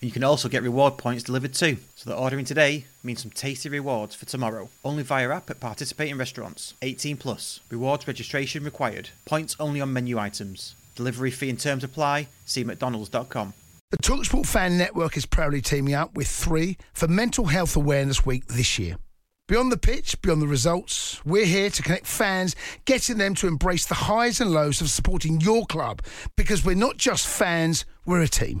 And you can also get reward points delivered too. So that ordering today means some tasty rewards for tomorrow. Only via app at participating restaurants. 18 plus. Rewards registration required. Points only on menu items. Delivery fee and terms apply. See mcdonalds.com. The Talksport Fan Network is proudly teaming up with three for Mental Health Awareness Week this year. Beyond the pitch, beyond the results, we're here to connect fans, getting them to embrace the highs and lows of supporting your club because we're not just fans, we're a team.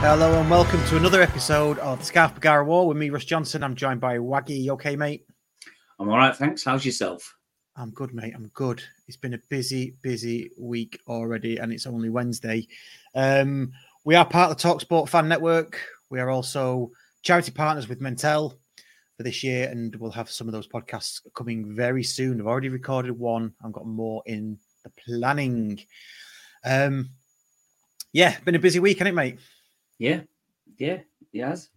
Hello and welcome to another episode of Scarf Bagara War with me, Russ Johnson. I'm joined by Waggy. You okay, mate? I'm all right, thanks. How's yourself? I'm good, mate. I'm good. It's been a busy, busy week already, and it's only Wednesday. Um, we are part of the Talksport Fan Network. We are also charity partners with Mentell for this year, and we'll have some of those podcasts coming very soon. I've already recorded one. I've got more in the planning. Um, yeah, been a busy week, hasn't it, mate? Yeah, yeah, yes,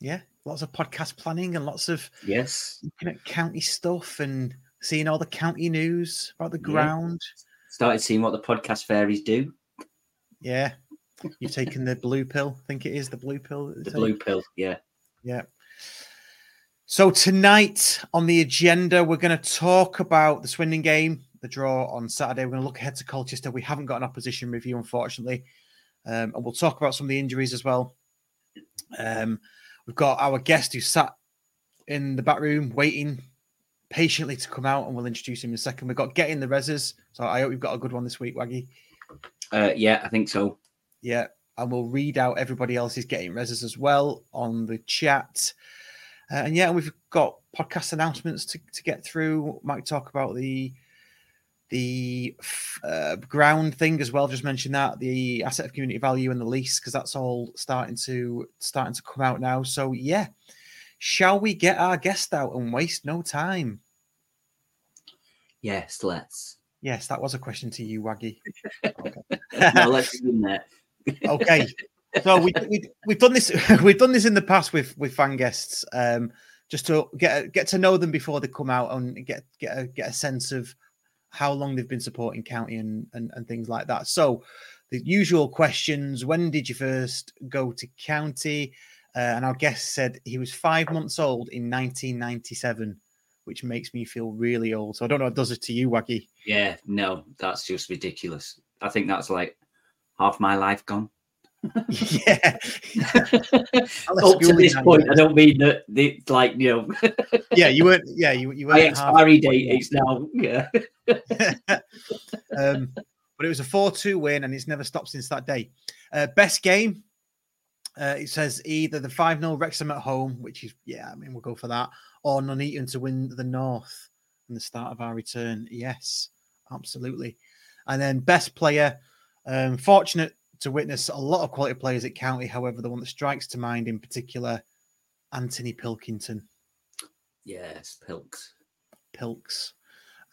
Yeah, lots of podcast planning and lots of yes. looking at county stuff and seeing all the county news about the Yeah. ground. Started seeing what the podcast fairies do. Yeah. You've taken the blue pill. I think it is the blue pill. The take. blue pill. Yeah. Yeah. So tonight on the agenda, we're going to talk about the Swindon game, the draw on Saturday. We're going to look ahead to Colchester. We haven't got an opposition review, unfortunately, um, and we'll talk about some of the injuries as well. Um, we've got our guest who sat in the back room waiting patiently to come out, and we'll introduce him in a second. We've got getting the reses, so I hope we've got a good one this week, Waggy. Uh, yeah, I think so. Yeah, and we'll read out everybody else's getting reses as well on the chat. Uh, and yeah, we've got podcast announcements to, to get through. Might talk about the the uh, ground thing as well. Just mention that the asset of community value and the lease because that's all starting to starting to come out now. So yeah, shall we get our guest out and waste no time? Yes, let's. Yes, that was a question to you, Waggy. no, let's begin there. okay so we, we we've done this we've done this in the past with with fan guests um just to get get to know them before they come out and get get a, get a sense of how long they've been supporting county and, and and things like that so the usual questions when did you first go to county uh, and our guest said he was five months old in 1997 which makes me feel really old so i don't know what does it to you waggy Yeah, no, that's just ridiculous. I think that's like half my life gone. Yeah Up to this point, I don't mean that it's like you know yeah you weren't yeah you, you weren't expiry date. It's now yeah. um, but it was a 4 2 win and it's never stopped since that day. Uh, best game, uh, it says either the 5 0 Wrexham at home, which is, yeah, I mean, we'll go for that, or Nuneaton to win the North in the start of our return. Yes, absolutely. And then best player, um, fortunate to witness a lot of quality players at County. However, the one that strikes to mind in particular, Anthony Pilkington. Yes, Pilks. Pilks,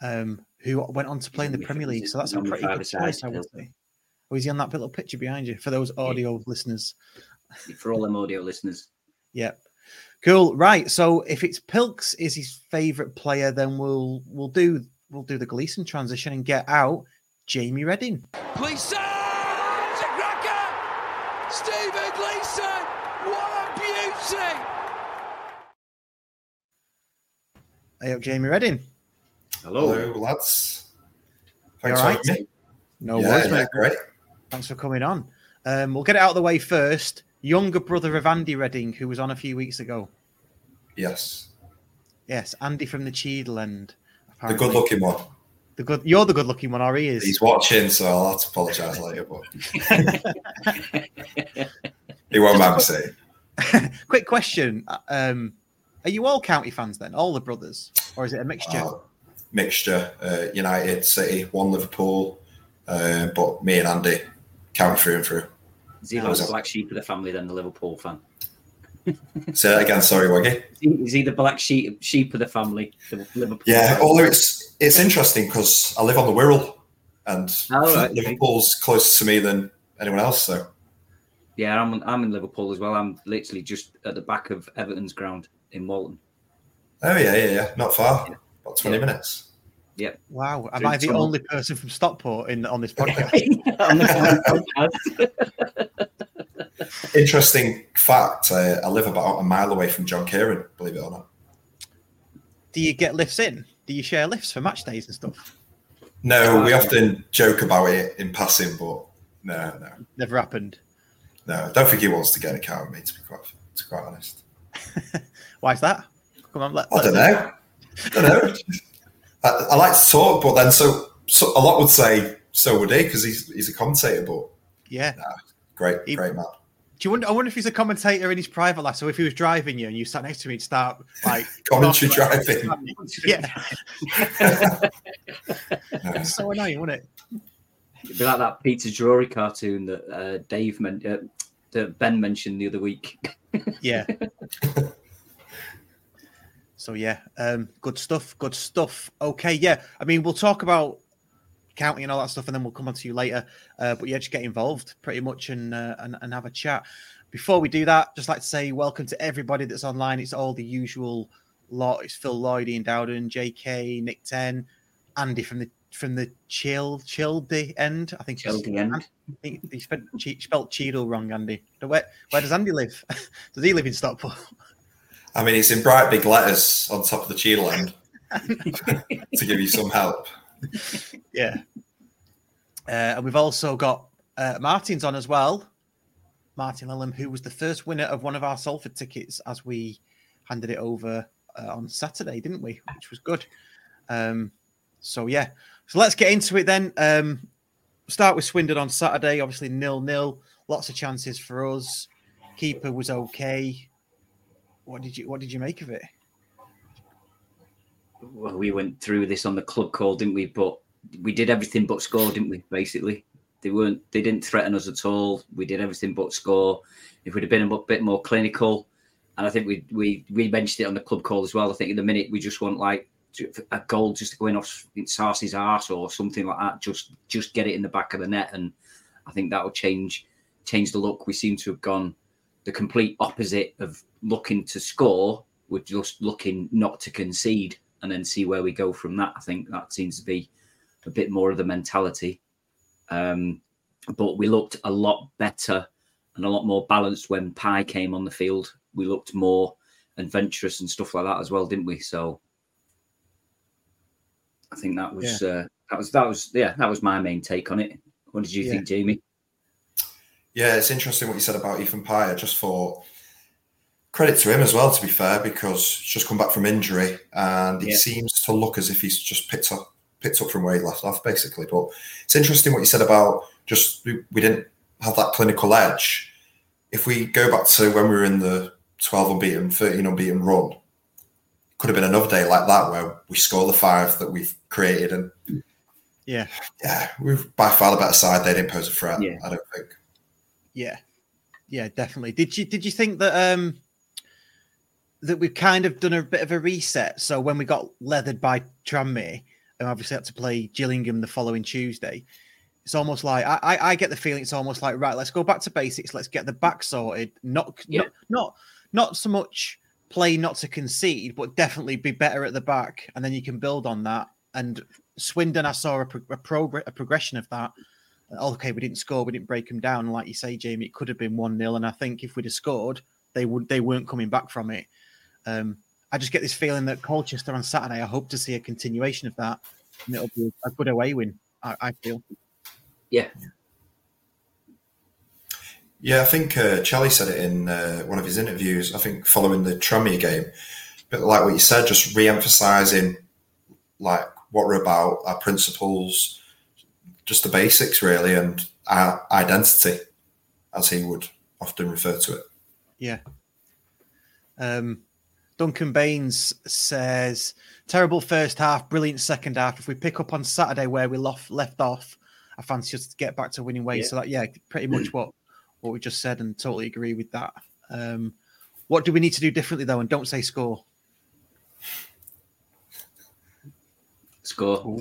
um, who went on to play in the Premier League. So that's a pretty five good choice, I would Pilk. say. Oh, is he on that little picture behind you for those audio listeners? For all them audio listeners, Yep. Cool. Right. So if it's Pilks is his favourite player, then we'll we'll do we'll do the Gleeson transition and get out Jamie Reding. Gleeson! It's a! Stephen Gleeson! What a beauty! Hey up, Jamie Reding. hello. Hello, lads. Thanks all for having me. No yeah, worries, mate. great. Thanks for coming on. Um, we'll get it out of the way first. Younger brother of Andy Reding, who was on a few weeks ago. Yes, Yes, Andy from the Cheadle end. the apparently. good-looking one. The good. You're the good-looking one, or he is. He's watching, so I'll have to apologise later, but he won't mind me saying. Quick question: um, Are you all county fans then? All the brothers, or is it a mixture? Uh, mixture. Uh, United, City, one Liverpool, uh, but me and Andy count through and through. Is he like the black sheep of the family then, the Liverpool fan? Say that again. Sorry, Waggy. Is he- the black sheep sheep of the family, the Liverpool? Yeah, although it's it's interesting because I live on the Wirral, and Oh, right, okay. Liverpool's closer to me than anyone else. So Yeah, I'm I'm in Liverpool as well. I'm literally just at the back of Everton's ground in Walton. oh yeah, yeah, yeah, not far, about twenty Yeah. minutes. Yep. Wow, am Through I the tunnel. only person from Stockport in on this podcast? On the podcast. Interesting fact: uh, I live about a mile away from John Kieran. Believe it or not. Do you get lifts in? Do you share lifts for match days and stuff? No, we often joke about it in passing, but no, no, Never happened. no. I don't think he wants to get a car with me. To be quite, to be quite honest. Why is that? Come on, let, I don't know. I don't know. I, I like to talk, but then so, so a lot would say so would he because he's he's a commentator. But Yeah. great, He- great man. Do you wonder? I wonder if he's a commentator in his private life. So if he was driving you and you sat next to me, he'd start like Commentary driving. Yeah, No. it's so annoying, wouldn't it? It'd be like that Peter Drury cartoon that uh, Dave meant, uh, that Ben mentioned the other week. Yeah. so yeah, um, good stuff. Good stuff. Okay, yeah. I mean, we'll talk about counting and all that stuff, and then we'll come on to you later. Uh, but yeah, just get involved pretty much and, uh, and and have a chat. Before we do that, just like to say welcome to everybody that's online. It's all the usual lot. It's Phil Lloyd, Ian Dowden, J.K., Nick Ten, Andy from the from the chill chilledy end. I think it's- Chelsea end. I think he spelled, che- spelled Cheadle wrong, Andy. Where, where does Andy live? does he live in Stockport? I mean, it's in bright big letters on top of the Cheadle end to give you some help. Yeah. Uh, and we've also got uh, Martin's on as well. Martin Lillam, who was the first winner of one of our Salford tickets as we handed it over uh, on Saturday, didn't we? Which was good. Um, so, yeah. So let's get into it then. Um, start with Swindon on Saturday, obviously nil nil. Lots of chances for us. Keeper was okay. What did you What did you make of it? Well, we went through this on the club call, didn't we? But we did everything but score, didn't we? Basically, they weren't. They didn't threaten us at all. We did everything but score. If we'd have been a bit more clinical, and I think we we we mentioned it on the club call as well. I think in the minute we just want like a goal just to go in off Sarsi's arse or something like that. Just just get it in the back of the net, and I think that will change change the look. We seem to have gone the complete opposite of looking to score. We're just looking not to concede and then see where we go from that. I think that seems to be a bit more of the mentality. Um, but we looked a lot better and a lot more balanced when Pye came on the field. We looked more adventurous and stuff like that as well, didn't we? So I think that was uh, that was that was yeah that was my main take on it. What did you Yeah. think, Jamie? Yeah, it's interesting what you said about Ethan Pye. I just thought credit to him as well, to be fair, because he's just come back from injury and he Yeah. seems to look as if he's just picked up picked up from where he left off, basically. But it's interesting what you said about just we, didn't have that clinical edge. If we go back to when we were in the 12 unbeaten, 13 unbeaten run, could have been another day like that where we score the five that we've created and Yeah. yeah, we've by far the better side. They didn't pose a threat, Yeah. I don't think. Yeah, yeah, definitely. Did you did you think that um that we've kind of done a bit of a reset? So when we got leathered by Tranmere and obviously had to play Gillingham the following Tuesday, it's almost like I, I I get the feeling it's almost like right, let's go back to basics. Let's get the back sorted. Not Yeah. not not not so much play not to concede, but definitely be better at the back, and then you can build on that. And Swindon, I saw a, pro- a, a progression of that. Oh, okay, we didn't score, we didn't break them down. Like you say, Jamie, it could have been one 0 and I think if we'd have scored, they would they weren't coming back from it. Um, I just get this feeling that Colchester on Saturday. I hope to see a continuation of that, and it'll be a good away win. I, I feel. Yeah. Yeah, I think uh, Charlie said it in uh, one of his interviews. I think following the Tranmere game, but like what you said, just re-emphasizing like what we're about, our principles, just the basics really, and our identity, as he would often refer to it. Yeah. Um, Duncan Baines says, terrible first half, brilliant second half. If we pick up on Saturday where we left, left off, I fancy us to get back to winning ways. Yeah. So, that, yeah, pretty much what, what we just said and totally agree with that. Um, what do we need to do differently, though? And don't say score. Score.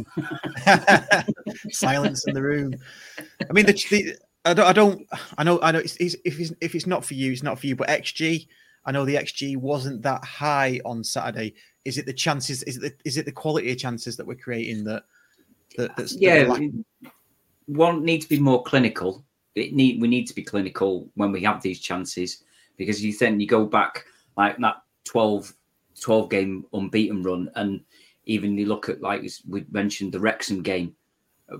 Silence in the room. I mean, the, the I don't, I don't, I know, I know. It's, it's, if it's if it's not for you, it's not for you. But XG, I know the XG wasn't that high on Saturday. Is it the chances? Is it the, is it the quality of chances that we're creating that? that that's, yeah, lack- one need to be more clinical. It need we need to be clinical when we have these chances because you then you go back like that 12, 12 game unbeaten run, and even you look at like we mentioned the Wrexham game.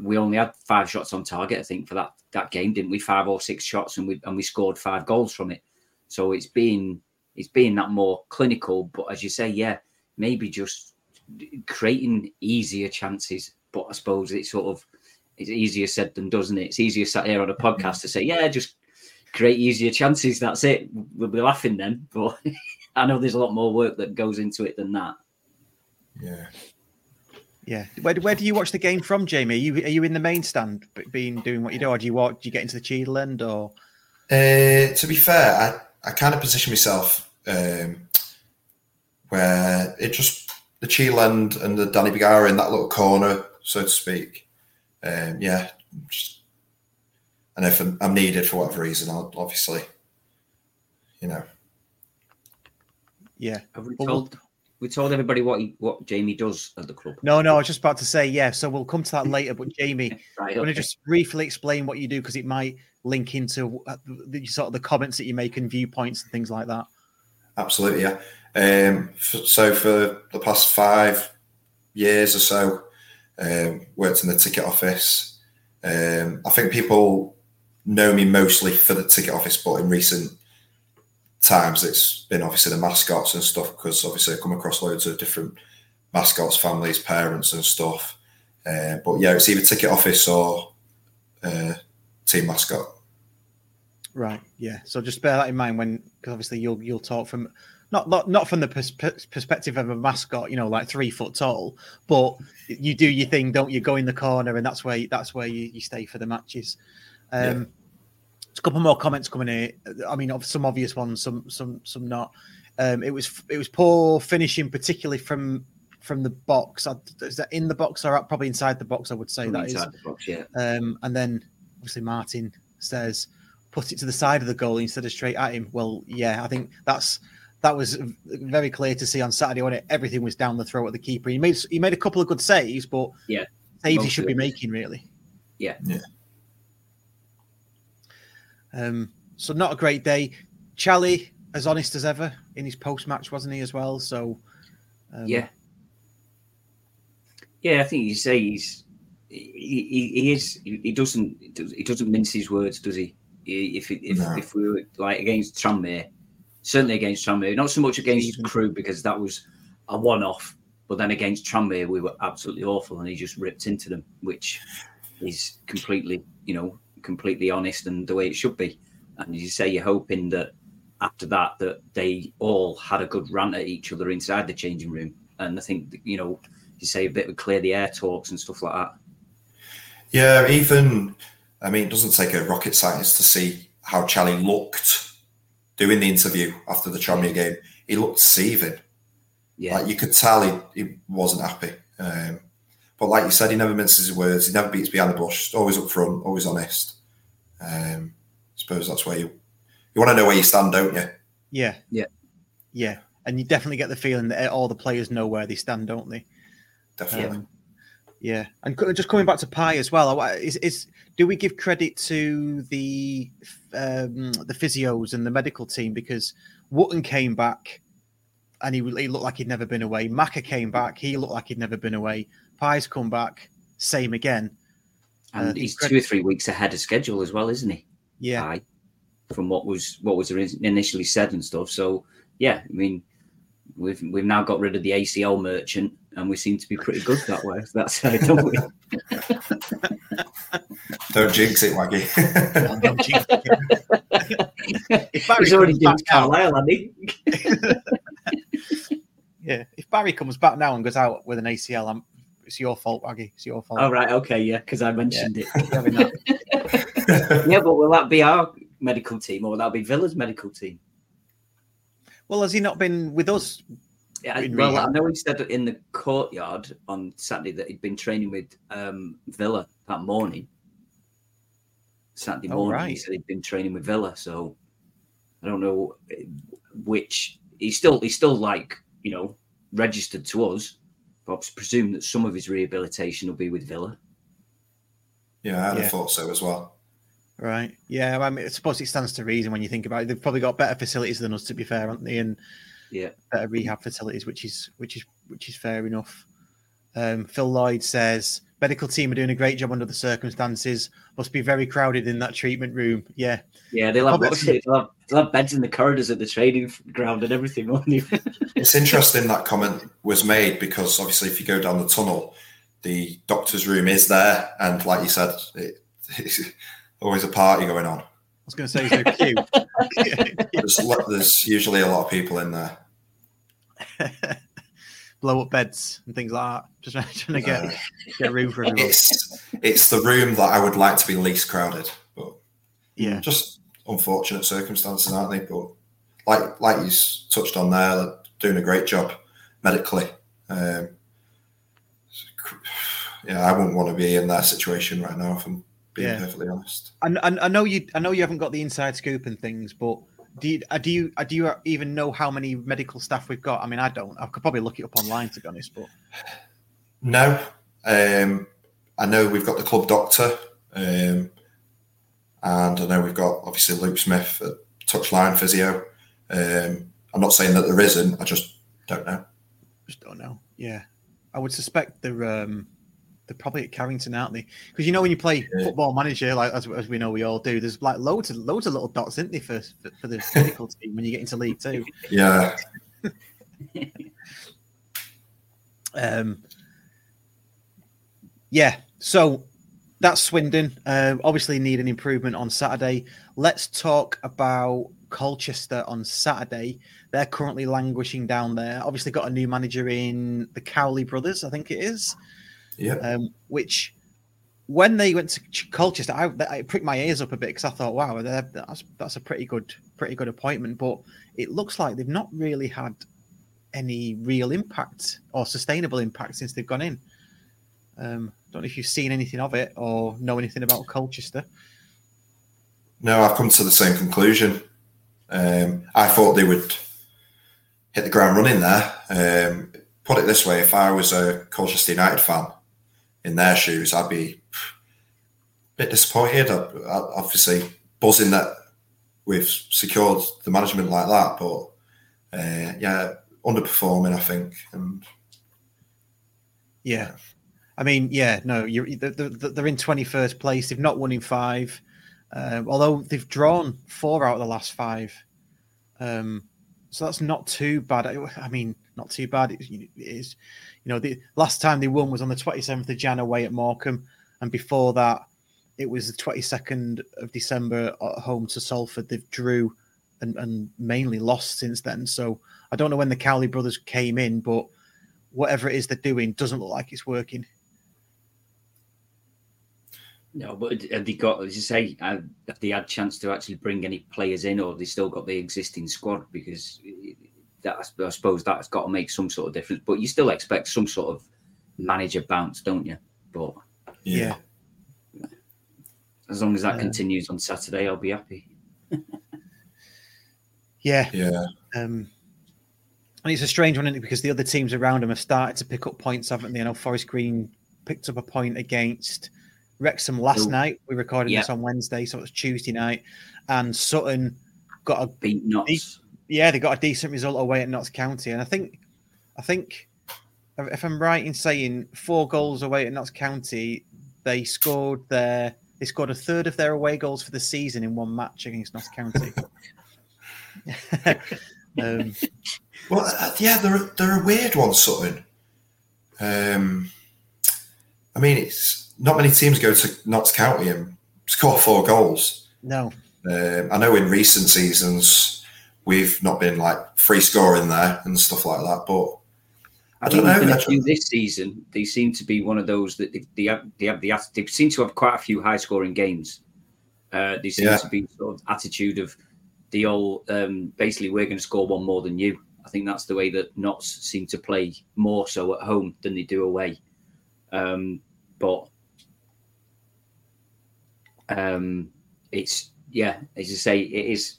We only had five shots on target, I think, for that that game, didn't we? Five or six shots, and we and we scored five goals from it. So it's been it's being that more clinical, but as you say, yeah, maybe just creating easier chances. But I suppose it's sort of it's easier said than doesn't it? It's easier sat here on a podcast to say, yeah, just create easier chances. That's it. We'll be laughing then, but I know there's a lot more work that goes into it than that. Yeah. yeah. Where, where do you watch the game from, Jamie? Are you are you in the main stand, b- being doing what you do, or do you walk? Do you get into the Cheadle end, or Uh, to be fair, I, I kind of position myself um, where it just the Cheadle end and the Danny Bergara in that little corner, so to speak. Um, yeah, just, and if I'm, I'm needed for whatever reason, I'll obviously, you know, yeah? Have we told we told everybody what he, what Jamie does at the club? No, no. I was just about to say yeah. So we'll come to that later. But Jamie, Right, I'm going to just briefly explain what you do because it might link into uh, the sort of the comments that you make and viewpoints and things like that. Absolutely, yeah. Um, f- so for the past five years or so, um, worked in the ticket office. Um, I think people know me mostly for the ticket office, but in recent times it's been obviously the mascots and stuff because obviously I come across loads of different mascots, families, parents, and stuff. Uh, but yeah, it's either ticket office or uh, team mascot. Right. Yeah. So just bear that in mind when, because obviously you'll you'll talk from not not not from the pers- pers- perspective of a mascot, you know, like three foot tall, but you do your thing, don't you? Go in the corner, and that's where that's where you, you stay for the matches. Um, Yeah. There's a couple more comments coming in. I mean, some obvious ones, some some some not. Um, it was it was poor finishing, particularly from from the box. Is that in the box or up? probably inside the box? I would say From that is. inside the box, yeah. Um, and then obviously Martin says, put it to the side of the goal instead of straight at him. Well, yeah, I think that's that was very clear to see on Saturday when it everything was down the throat of the keeper. He made he made a couple of good saves, but Yeah, saves he should be making really. Yeah. Yeah. Um, so not a great day. Charlie, as honest as ever in his post match, wasn't he as well? So um, yeah, yeah. I think you say he's he, he, he is he he doesn't he doesn't mince his words, does he? If if No. if we were like against Tranmere, certainly against Tranmere, not so much against. Crew because that was a one-off, but then against Tranmere we were absolutely awful, and he just ripped into them, which is completely you know completely honest and the way it should be. And you say, you're hoping that after that that they all had a good rant at each other inside the changing room. And I think you know, you say a bit of clear the air talks and stuff like that. Yeah, even I mean, it doesn't take a rocket scientist to see how Charlie looked doing the interview after the Tranmere game. He looked seething. Yeah, Like you could tell he, he wasn't happy. Um, but like you said, he never minces his words. He never beats behind the bush. Always up front. Always honest. Um, I suppose that's where you you want to know where you stand, don't you? yeah, Yeah. yeah. And you definitely get the feeling that all the players know where they stand, don't they? Definitely. Um, yeah, and just coming back to Pye as well, is, is do we give credit to the um, the physios and the medical team because Wootton came back and he, he looked like he'd never been away. Maka came back, he looked like he'd never been away. Pye's come back, same again. And Uh, he's incredi- two or three weeks ahead of schedule as well, isn't he? Yeah, from what was what was initially said and stuff. So yeah, I mean, we've we've now got rid of the ACL merchant, and we seem to be pretty good that way. That's how, don't we? Don't jinx it, Waggy. Geez. if Barry He's already comes done back now, Carlisle, hasn't he? yeah, if Barry comes back now and goes out with an ACL, I'm, it's your fault, Waggy. It's your fault. Oh right, okay, yeah, because I mentioned Having that. it. Yeah, but will that be our medical team or will that be Villa's medical team? Well, has he not been with us? Yeah, In well, I know he said in the courtyard on Saturday that he'd been training with um, Villa that morning. Saturday Oh, morning, he said he'd been training with Villa. So I don't know eh, which he's still he's still like you know registered to us. But I presume that some of his rehabilitation will be with Villa. yeah, I'd Yeah. have thought so as well. Right. Yeah. I mean, I suppose it stands to reason when you think about it. They've probably got better facilities than us, to be fair, haven't they? And Yeah, better rehab facilities, which is which is which is fair enough. Um, Phil Lloyd says medical team are doing a great job under the circumstances. Must be very crowded in that treatment room. Yeah. yeah, they'll have, Probably- they'll have, they'll have beds in the corridors at the training ground and everything, won't they? It's interesting that comment was made because obviously, if you go down the tunnel, the doctor's room is there, and like you said, it, it's always a party going on. I was going to say, is there queue? There's, there's usually a lot of people in there. Blow up beds and things like that. Just trying to get Uh, get room for everyone. it's it's the room that I would like to be least crowded, but Yeah. just unfortunate circumstances, aren't they? But like like you touched on there, they're doing a great job medically. Um, yeah, I wouldn't want to be in that situation right now, if I'm being Yeah. perfectly honest. And I, I know you. I know you haven't got the inside scoop and things, but do you, uh, do you uh, do you even know how many medical staff we've got? I mean, I don't. I could probably look it up online to be honest, but No, um, I know we've got the club doctor, um, and I know we've got obviously Luke Smith at touchline physio. Um, I'm not saying that there isn't. I just don't know. just don't know. Yeah, I would suspect they're um, they're probably at Carrington, aren't they? Because you know when you play Yeah. football manager, like as, as we know we all do, there's like loads of loads of little dots, isn't there, for for, for the medical team when you get into League Two. Yeah, Um, yeah, so that's Swindon. Uh, obviously, need an improvement on Saturday. Let's talk about Colchester on Saturday. They're currently languishing down there. Obviously, got a new manager in the Cowley brothers, I think it is. Yeah. Um, which, when they went to Colchester, I, I pricked my ears up a bit because I thought, wow, that's that's a pretty good pretty good appointment. But it looks like they've not really had any real impact or sustainable impact since they've gone in. Um, don't know if you've seen anything of it or know anything about Colchester. No, I've come to the same conclusion. Um, I thought they would hit the ground running there. Um, put it this way: if I was a Colchester United fan in their shoes, I'd be a bit disappointed. I, I, obviously, buzzing that we've secured the management like that, but uh, yeah, underperforming, I think. And Yeah. I mean, yeah, no, you're, they're, in 21st place. They've not won in five, um, although they've drawn four out of the last five. Um, so that's not too bad. I, I mean, not too bad. It, it is, you know, the last time they won was on the 27th of Jan away at Morecambe. And before that, it was the 22nd of December at home to Salford. They've drew and, and mainly lost since then. So I don't know when the Cowley brothers came in, but whatever it is they're doing doesn't look like it's working. No, but have they got, as you say, have they had chance to actually bring any players in, or they still got the existing squad? Because that, I suppose that's got to make some sort of difference. But you still expect some sort of manager bounce, don't you? But Yeah. as long as that Uh, continues on Saturday, I'll be happy. Yeah. yeah, Um, and it's a strange one, isn't it? Because the other teams around them have started to pick up points, haven't they? I know Forest Green picked up a point against Wrexham last Oh. night. We recorded this on Wednesday, so it was Tuesday night. And Sutton got a Beat Notts. Yeah, they got a decent result away at Notts County, and I think, I think, if I'm right in saying four goals away at Notts County, they scored their they scored a third of their away goals for the season in one match against Notts County. um, Well, uh, yeah, they're they're a weird one, Sutton. Um, I mean, it's not many teams go to Notts County and score four goals. no, Um, I know in recent seasons we've not been like free scoring there and stuff like that, but I don't know. even I a few this season, they seem to be one of those that they, they have. They have the they seem to have quite a few high scoring games. Uh, they seem Yeah. to be sort of attitude of the old. Um, basically, we're going to score one more than you. I think that's the way that Notts seem to play more so at home than they do away. Um, but um, it's yeah, as you say, it is.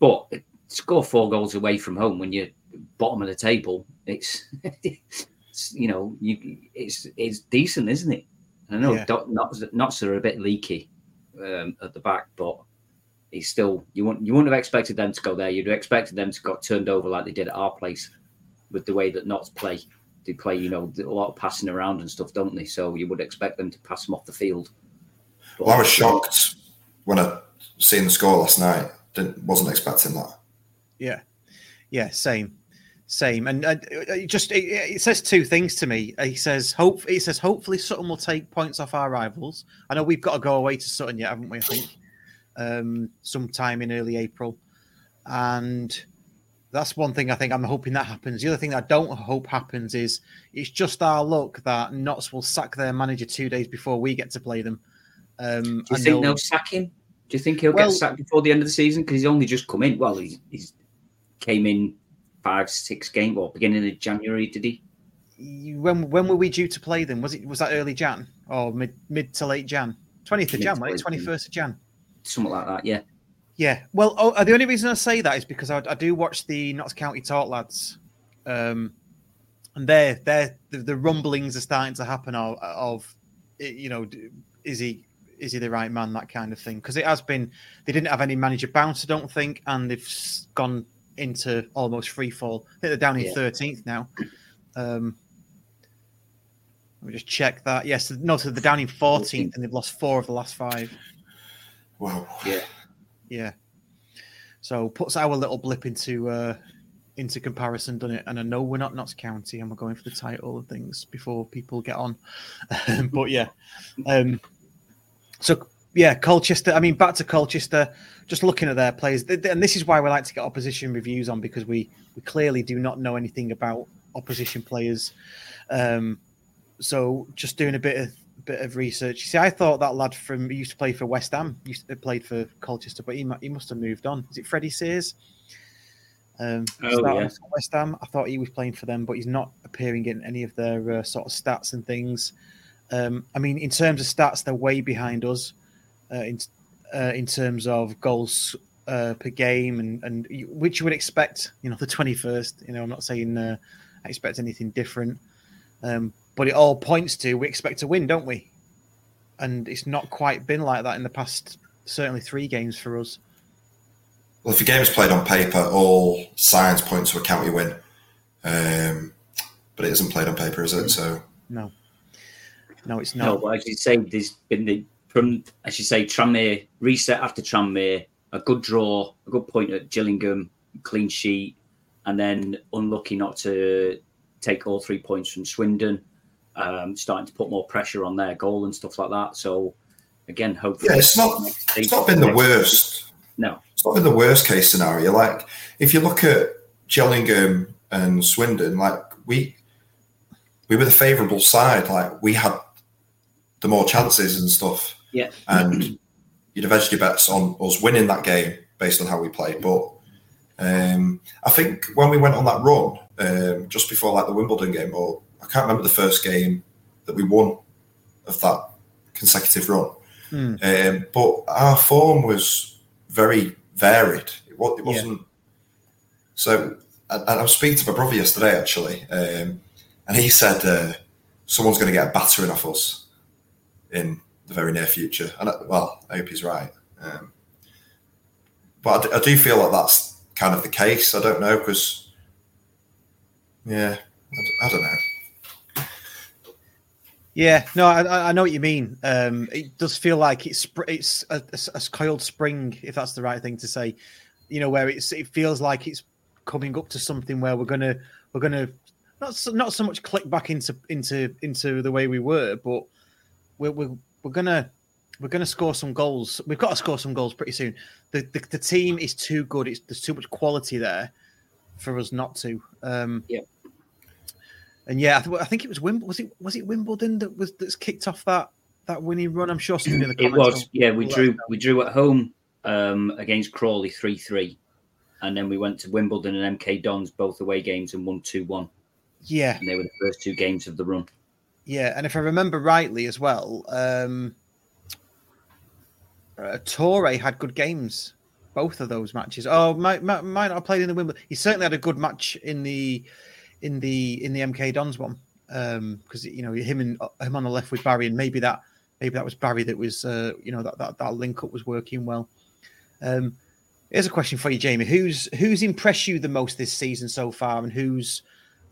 But score four goals away from home when you're bottom of the table, it's, it's you know you it's it's decent, isn't it? I know Yeah. Notts, Notts are a bit leaky um, at the back, but it's still you wouldn't you wouldn't have expected them to go there. You'd have expected them to got turned over like they did at our place with the way that Notts play. They play, you know, a lot of passing around and stuff, don't they? So you would expect them to pass them off the field. But- Well, I was shocked when I seen the score last night. Didn't wasn't expecting that. Yeah, yeah, same, same. And uh, it just it, it says two things to me. He says hope. He says hopefully Sutton will take points off our rivals. I know we've got to go away to Sutton yet, haven't we? I think um, sometime in early April, and that's one thing I think I'm hoping that happens. The other thing I don't hope happens is it's just our luck that Notts will sack their manager two days before we get to play them. Um, Do you think they'll- they'll sack him? Do you think he'll Well- get sacked before the end of the season? Because he's only just come in. Well, he's, he's came in five, six games, or beginning of January, did he? when when were we due to play them? Was it was that early Jan or mid mid to late Jan? Twentieth of Mid Jan, to wasn't it? late Jan. Twenty first of Jan. Something like that, yeah. Yeah. Well, oh, the only reason I say that is because I, I do watch the Notts County Talk lads, um, and they're they're the, the rumblings are starting to happen of, of you know, is he is he the right man? That kind of thing. Because it has been they didn't have any manager bounce, I don't think, and they've gone into almost free fall. I think they're down in Yeah. thirteenth now. Um, let me just check that. Yes, no, so they're down in fourteenth, and they've lost four of the last five. Wow. Yeah. Yeah. So puts our little blip into uh into comparison, doesn't it? And I know we're not Notts County and we're going for the title and things before people get on. but yeah. Um so yeah, Colchester. I mean, back to Colchester. Just looking at their players, and this is why we like to get opposition reviews on because we we clearly do not know anything about opposition players. Um, so just doing a bit of bit of research. You see, I thought that lad from he used to play for West Ham, used to played for Colchester, but he he must have moved on. Is it Freddie Sears? Um, Oh, yeah. West Ham. I thought he was playing for them, but he's not appearing in any of their uh, sort of stats and things. Um, I mean, in terms of stats, they're way behind us. Uh, in uh, in terms of goals uh, per game, and and which you would expect. You know, the twenty first. You know, I'm not saying uh, I expect anything different, um, but it all points to we expect to win, don't we? And it's not quite been like that in the past. Certainly, three games for us. Well, if the game is played on paper, all signs point to a county win. Um, but it isn't played on paper, is it? So No, no, it's No, not. but as you say, there's been the from as you say, Tranmere reset after Tranmere, a good draw, a good point at Gillingham, clean sheet, and then unlucky not to take all three points from Swindon, um, starting to put more pressure on their goal and stuff like that. So again, hopefully, yeah, it's not it's not been the worst. No, It's not been the worst case scenario. Like if you look at Gillingham and Swindon, like we we were the favourable side. Like we had the more chances and stuff. Yeah, and you'd have edged your bets on us winning that game based on how we played. But um, I think when we went on that run um, just before like the Wimbledon game, or I can't remember the first game that we won of that consecutive run. Hmm. Um, but our form was very varied. It, wa- it wasn't. So, and, and I was speaking to my brother yesterday actually, um, and he said uh, someone's going to get a battering off us in the very near future. And I, well, I hope he's right. Um, but I do feel like that's kind of the case. I don't know because, yeah, I, don't know. Yeah, no, I, I know what you mean. Um, it does feel like it's it's a, a, a coiled spring, if that's the right thing to say. You know, where it's it feels like it's coming up to something where we're gonna we're gonna not so, not so much click back into into into the way we were, but we're we're, we're gonna we're gonna score some goals. We've got to score some goals pretty soon. The the, the team is too good. It's there's too much quality there for us not to. Um, yeah. And yeah, I, th- I think it was Wimbledon. Was it was it Wimbledon that was that's kicked off that that winning run? I'm sure somebody in the It was, yeah. We drew us we drew at home um, against Crawley three three, and then we went to Wimbledon and MK Dons both away games and won two one, Yeah, and they were the first two games of the run. Yeah, and if I remember rightly as well, um, uh, Touray had good games both of those matches. Oh, might, might might not have played in the Wimbledon. He certainly had a good match in the in the in the MK Dons one because you know him and him on the left with Barry, and maybe that maybe that was Barry that was uh, you know that, that that link up was working well. Um, here's a question for you, Jamie. Who's who's impressed you the most this season so far, and who's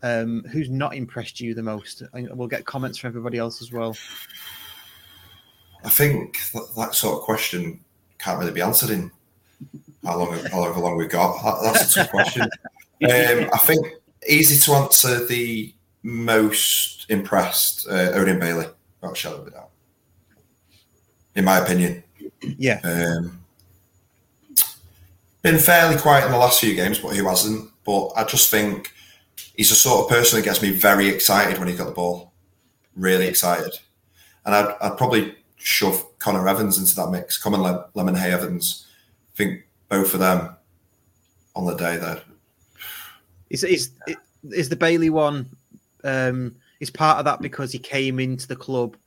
um, who's not impressed you the most? And we'll get comments from everybody else as well. I think that, that sort of question can't really be answered in how long, however long we've got. That, that's a tough question. Um, I think easy to answer the most impressed uh, Odin Bailey, without a shadow of a doubt. In my opinion, Yeah, um, been fairly quiet in the last few games, but who hasn't? But I just think he's the sort of person that gets me very excited when he's got the ball, really excited. And I'd, I'd probably shove Connor Evans into that mix. Common Le- Lemon Hay Evans. I think both of them on the day there. is is is the Bailey one? Um, is part of that because he came into the club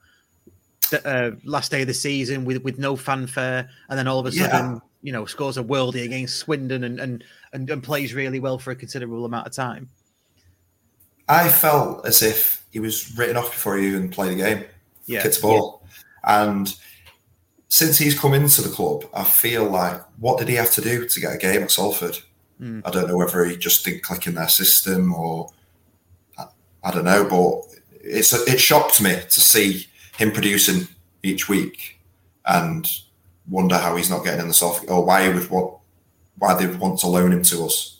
the, uh, last day of the season with with no fanfare, and then all of a Yeah. sudden, you know, scores a worldie against Swindon and and, and and plays really well for a considerable amount of time. I felt as if he was written off before he even played a game. Yeah, kicked the ball. And since he's come into the club, I feel like what did he have to do to get a game at Salford? Mm. I don't know whether he just didn't click in their system or I, I don't know, but it's it shocked me to see him producing each week and wonder how he's not getting in the soft or why he would want why they would want to loan him to us.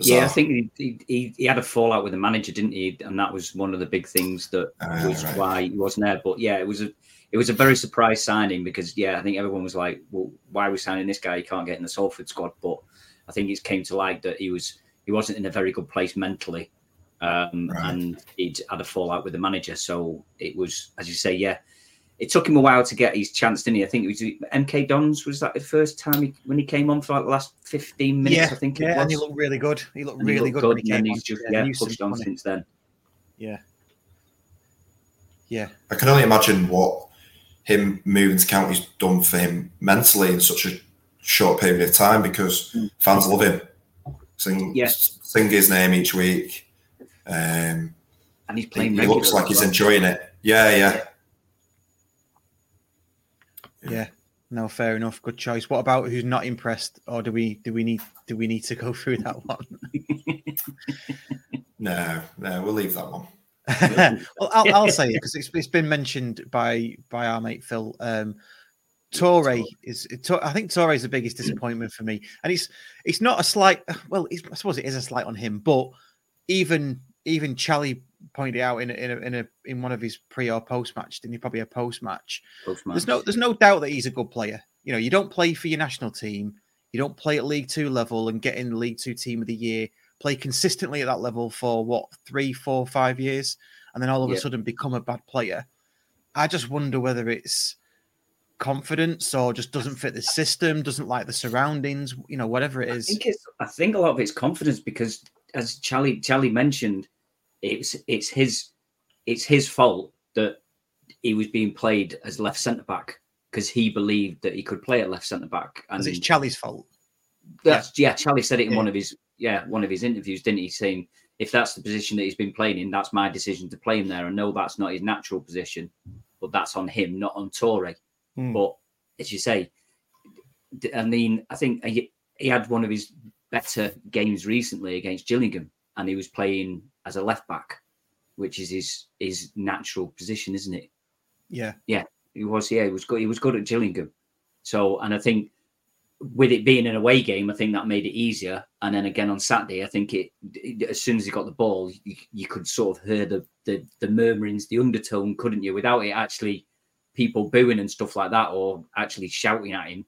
Yeah, I think he, he, he had a fallout with the manager, didn't he? And that was one of the big things that Ah, was right. why he wasn't there. But yeah, it was a it was a very surprise signing because yeah, I think everyone was like, "Well, why are we signing this guy? He can't get in the Salford squad." But I think it came to light that he was he wasn't in a very good place mentally, um, Right. and he'd had a fallout with the manager. So it was, as you say, yeah. It took him a while to get his chance, didn't he? I think it was MK Dons. Was that the first time he, when he came on for like the last fifteen minutes? yeah, I think it yeah, was. and he looked really good. He looked And he really looked good, when he and then came he's just Yeah, yeah, pushed on money. since then. Yeah, yeah, I can only imagine what him moving to county's done for him mentally in such a short period of time because fans love him. Sing, Yeah. sing his name each week. Um, And he's he, playing. he looks like he's well. enjoying it. Yeah, yeah. yeah. No, fair enough. Good choice. What about who's not impressed, or do we do we need do we need to go through that one? No, no, we'll leave that one. well, I'll, I'll say it because it's, it's been mentioned by by our mate Phil. Um, Touray is. I think Touray is the biggest disappointment for me, and it's it's not a slight. Well, it's, I suppose it is a slight on him, but even even Charlie pointed out in a, in a, in a in one of his pre or post match, didn't he? Probably a post match. There's no there's no doubt that he's a good player. You know, you don't play for your national team, you don't play at League Two level and get in the League Two team of the year, play consistently at that level for what three, four, five years, and then all of Yeah. a sudden become a bad player. I just wonder whether it's confidence or just doesn't fit the system, doesn't like the surroundings, you know, whatever it I think it's. I think a lot of it's confidence because, as Charlie Charlie mentioned, it's it's his it's his fault that he was being played as left centre back because he believed that he could play at left centre back, and it's Charlie's fault. that's yeah. Charlie said it in Yeah. one of his yeah one of his interviews, didn't he? Saying if that's the position that he's been playing in, that's my decision to play him there. I know that's not his natural position, but that's on him, not on Touray. Hmm. But as you say, I mean, I think he had one of his better games recently against Gillingham, and he was playing as a left back. which is his his natural position, isn't it? Yeah. Yeah, he was. Yeah, he was good. He was good at Gillingham. So, and I think with it being an away game, I think that made it easier. And then again on Saturday, I think it, it as soon as he got the ball, you, you could sort of hear the, the the murmurings, the undertone, couldn't you? Without it actually people booing and stuff like that, or actually shouting at him.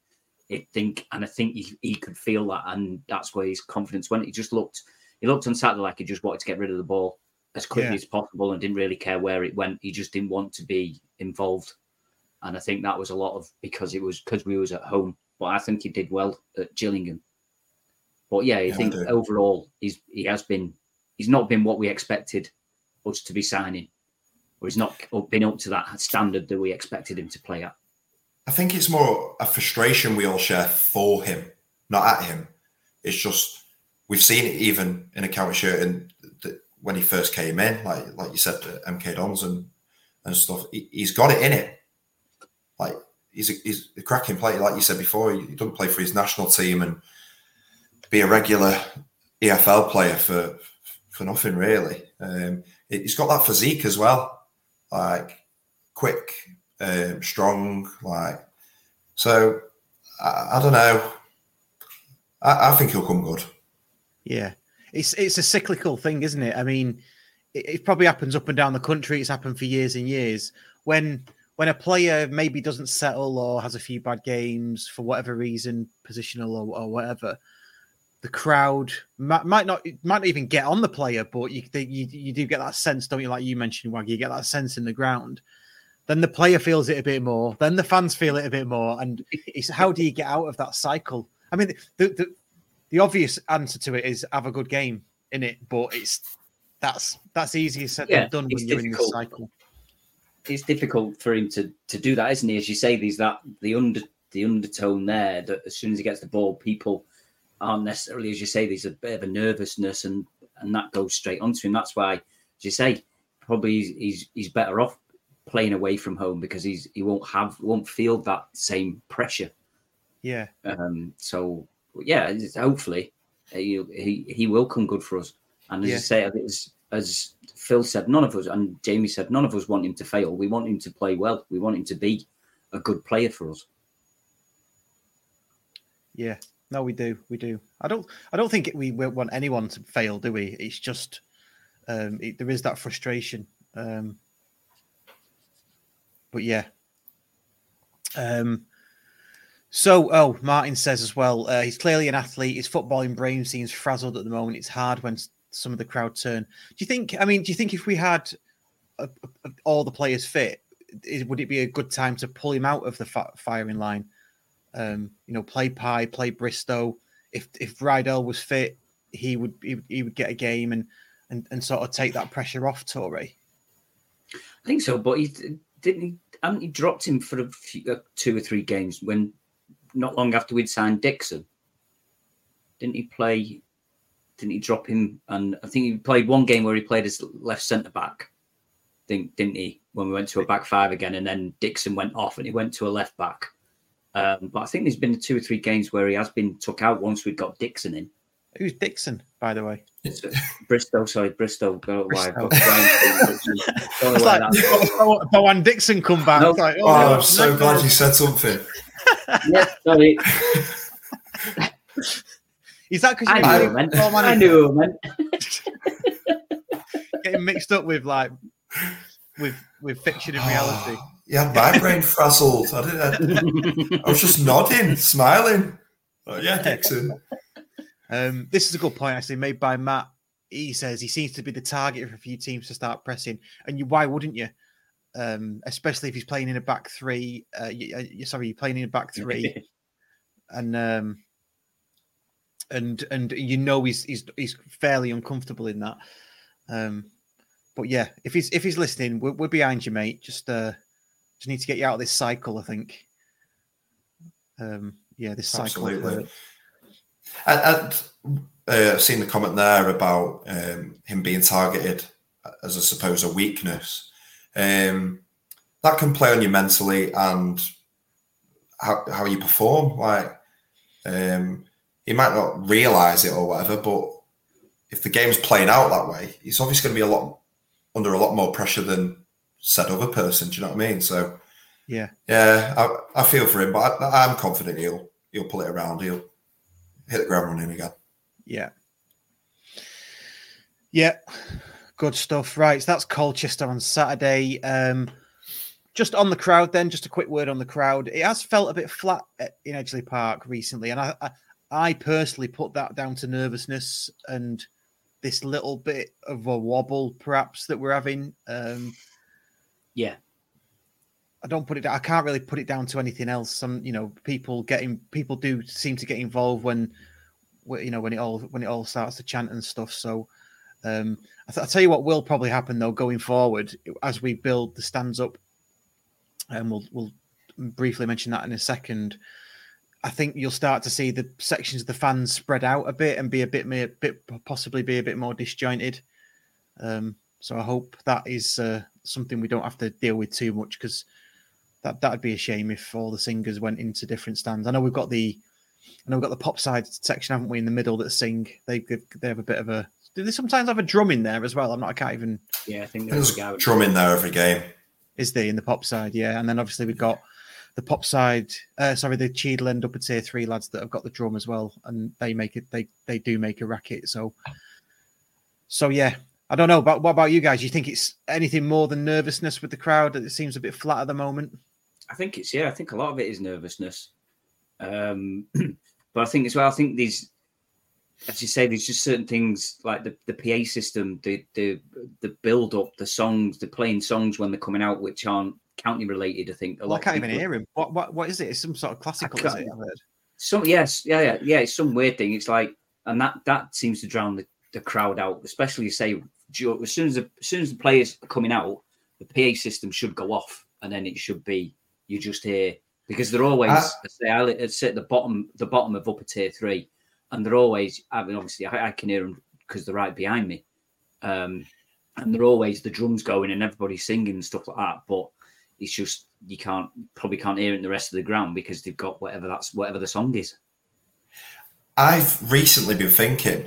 I think, and I think he, he could feel that, and that's where his confidence went. He just looked, he looked on Saturday like he just wanted to get rid of the ball as quickly Yeah. as possible, and didn't really care where it went. He just didn't want to be involved, and I think that was a lot of because it was because we was at home. But I think he did well at Gillingham. But yeah, I Yeah, think do. overall he's he has been he's not been what we expected us to be signing, or he's not been up to that standard that we expected him to play at. I think it's more a frustration we all share for him, not at him. It's just we've seen it even in a counter shirt and when he first came in, like like you said, uh, MK Dons and and stuff. He, he's got it in it. Like he's a, he's a cracking player, like you said before. He, he doesn't play for his national team and be a regular EFL player for for nothing really. Um, he's got that physique as well, like quick, um, strong, like so. I, I don't know. I, I think he'll come good. Yeah, it's it's a cyclical thing, isn't it? I mean, it, it probably happens up and down the country. It's happened for years and years. When when a player maybe doesn't settle or has a few bad games for whatever reason, positional or, or whatever, the crowd might, might not might not even get on the player, but you, you you do get that sense, don't you? Like you mentioned, Waggie, you get that sense in the ground. Then the player feels it a bit more. Then the fans feel it a bit more, and it's how do you get out of that cycle? I mean, the the, the obvious answer to it is have a good game in it, but it's that's that's easier said Yeah, than done when you're in this difficult. cycle. it's difficult for him to to do that, isn't he? As you say, there's that the under the undertone there that as soon as he gets the ball, people aren't necessarily, as you say, there's a bit of a nervousness and and that goes straight onto him. That's why, as you say, probably he's he's, he's better off playing away from home because he's he won't have won't feel that same pressure. Yeah, Um, so yeah, it's- hopefully he, he he will come good for us. And as Yeah. you say, as as Phil said, none of us and Jamie said, none of us want him to fail. We want him to play well. We want him to be a good player for us. yeah. No, we do, we do. I don't, I don't think we want anyone to fail, do we? It's just um, it, there is that frustration. Um, but yeah. Um, so, oh, Martin says as well, uh, he's clearly an athlete. His footballing brain seems frazzled at the moment. It's hard when some of the crowd turn. Do you think? I mean, do you think if we had uh, uh, all the players fit, is, would it be a good time to pull him out of the fi- firing line? Um, you know, play Pye, play Bristow. If if Rydell was fit, he would he, would- he would get a game and and and sort of take that pressure off Touray. I think so, but he didn't. He, hadn't he dropped him for a few, uh, two or three games when not long after we'd signed Dixon. Didn't he play? Didn't he drop him? And I think he played one game where he played as left centre back. Think didn't he? When we went to a back five again, and then Dixon went off and he went to a left back. Um, but I think there's been two or three games where he has been took out once we got Dixon in. Who's Dixon, by the way? Uh, Bristol, sorry, Bristol. Got why I've got Bristow. Brian Dixon. Don't know It's why like that- Bo- Bowen Dixon come back. No. Like, Oh, oh no, I'm so no, glad no. you said something. yeah, sorry. Is that because I you're knew really it meant. football I knew it meant. getting mixed up with like with with fiction and reality. Yeah, my brain frazzled. I didn't. I, I was just nodding, smiling. Oh, yeah, Dixon. Um, this is a good point actually made by Matt. He says he seems to be the target for a few teams to start pressing, and you why wouldn't you? Um, especially if he's playing in a back three. Uh, you, uh, you- sorry, you're playing in a back three, and um, and and you know he's he's he's fairly uncomfortable in that. Um, but yeah, if he's if he's listening, we're, we're behind you, mate. Just uh, just need to get you out of this cycle. I think. Um, yeah, this cycle. of Absolutely. And uh, I've seen the comment there about um, him being targeted as I suppose a weakness. Um, that can play on you mentally and how, how you perform. Like um, he might not realize it or whatever, but if the game's playing out that way, he's obviously going to be a lot under a lot more pressure than said other person. Do you know what I mean? So Yeah. yeah, I, I feel for him, but I, I'm confident he'll he'll pull it around. He'll hit the ground running again. Yeah. Yeah. Good stuff. Right. So that's Colchester on Saturday. Um, just on the crowd, then, just a quick word on the crowd. It has felt a bit flat in Edgeley Park recently, and I, I, I personally put that down to nervousness and this little bit of a wobble, perhaps that we're having. Um, Yeah. I don't put it. I can't really put it down to anything else. Some, you know, people getting people do seem to get involved when, you know, when it all when it all starts to chant and stuff. So, um, I th- I'll tell you what will probably happen though going forward as we build the stands up, and we'll we'll briefly mention that in a second. I think you'll start to see the sections of the fans spread out a bit and be a bit more, bit possibly be a bit more disjointed. Um, so I hope that is uh, something we don't have to deal with too much because that that'd be a shame if all the singers went into different stands. I know we've got the, I know we've got the pop side section, haven't we, in the middle that sing. They they have a bit of a. Do they sometimes have a drum in there as well? I'm not. I can't even. Yeah, I think there There's a guy. drum in there every game. Is they in the pop side? Yeah, and then obviously we've got the pop side. Uh, sorry, the Cheadle End upper tier three lads that have got the drum as well, and they make it. They they do make a racket. So, so yeah. I don't know. But what about you guys? You think it's anything more than nervousness with the crowd? It seems a bit flat at the moment. I think it's yeah. I think a lot of it is nervousness, um, but I think as well. I think these, as you say, there's just certain things like the, the PA system, the the the build up, the songs, the playing songs when they're coming out, which aren't county related. I think a Well, I can't even people- hear him. What what what is it? It's some sort of classical, is it? I've heard. Some yes, yeah, yeah, yeah. It's some weird thing. It's like, and that that seems to drown the, the crowd out, especially say as soon as the, as soon as the players are coming out, the PA system should go off, and then it should be you just hear because they're always Ah. I say I at the bottom the bottom of upper tier three, and they're always. I mean, obviously, I, I can hear them because they're right behind me, um, and they're always the drums going and everybody's singing and stuff like that, but. It's just you can't probably can't hear it in the rest of the ground because they've got whatever that's whatever the song is. I've recently been thinking.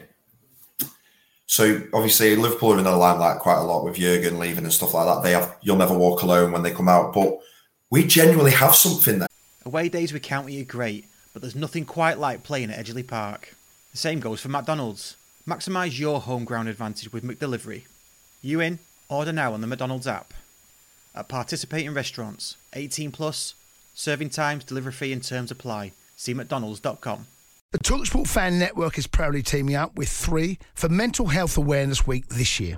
So obviously Liverpool are in the limelight quite a lot with Jurgen leaving and stuff like that. They have "You'll Never Walk Alone" when they come out, but we genuinely have something there. Away days with County are great, but there's nothing quite like playing at Edgeley Park. The same goes for McDonald's. Maximise your home ground advantage with McDelivery. You in? Order now on the McDonald's app. At participating restaurants, 18 plus, serving times, delivery fee and terms apply. See mcdonalds.com. The Talksport Fan Network is proudly teaming up with three for Mental Health Awareness Week this year.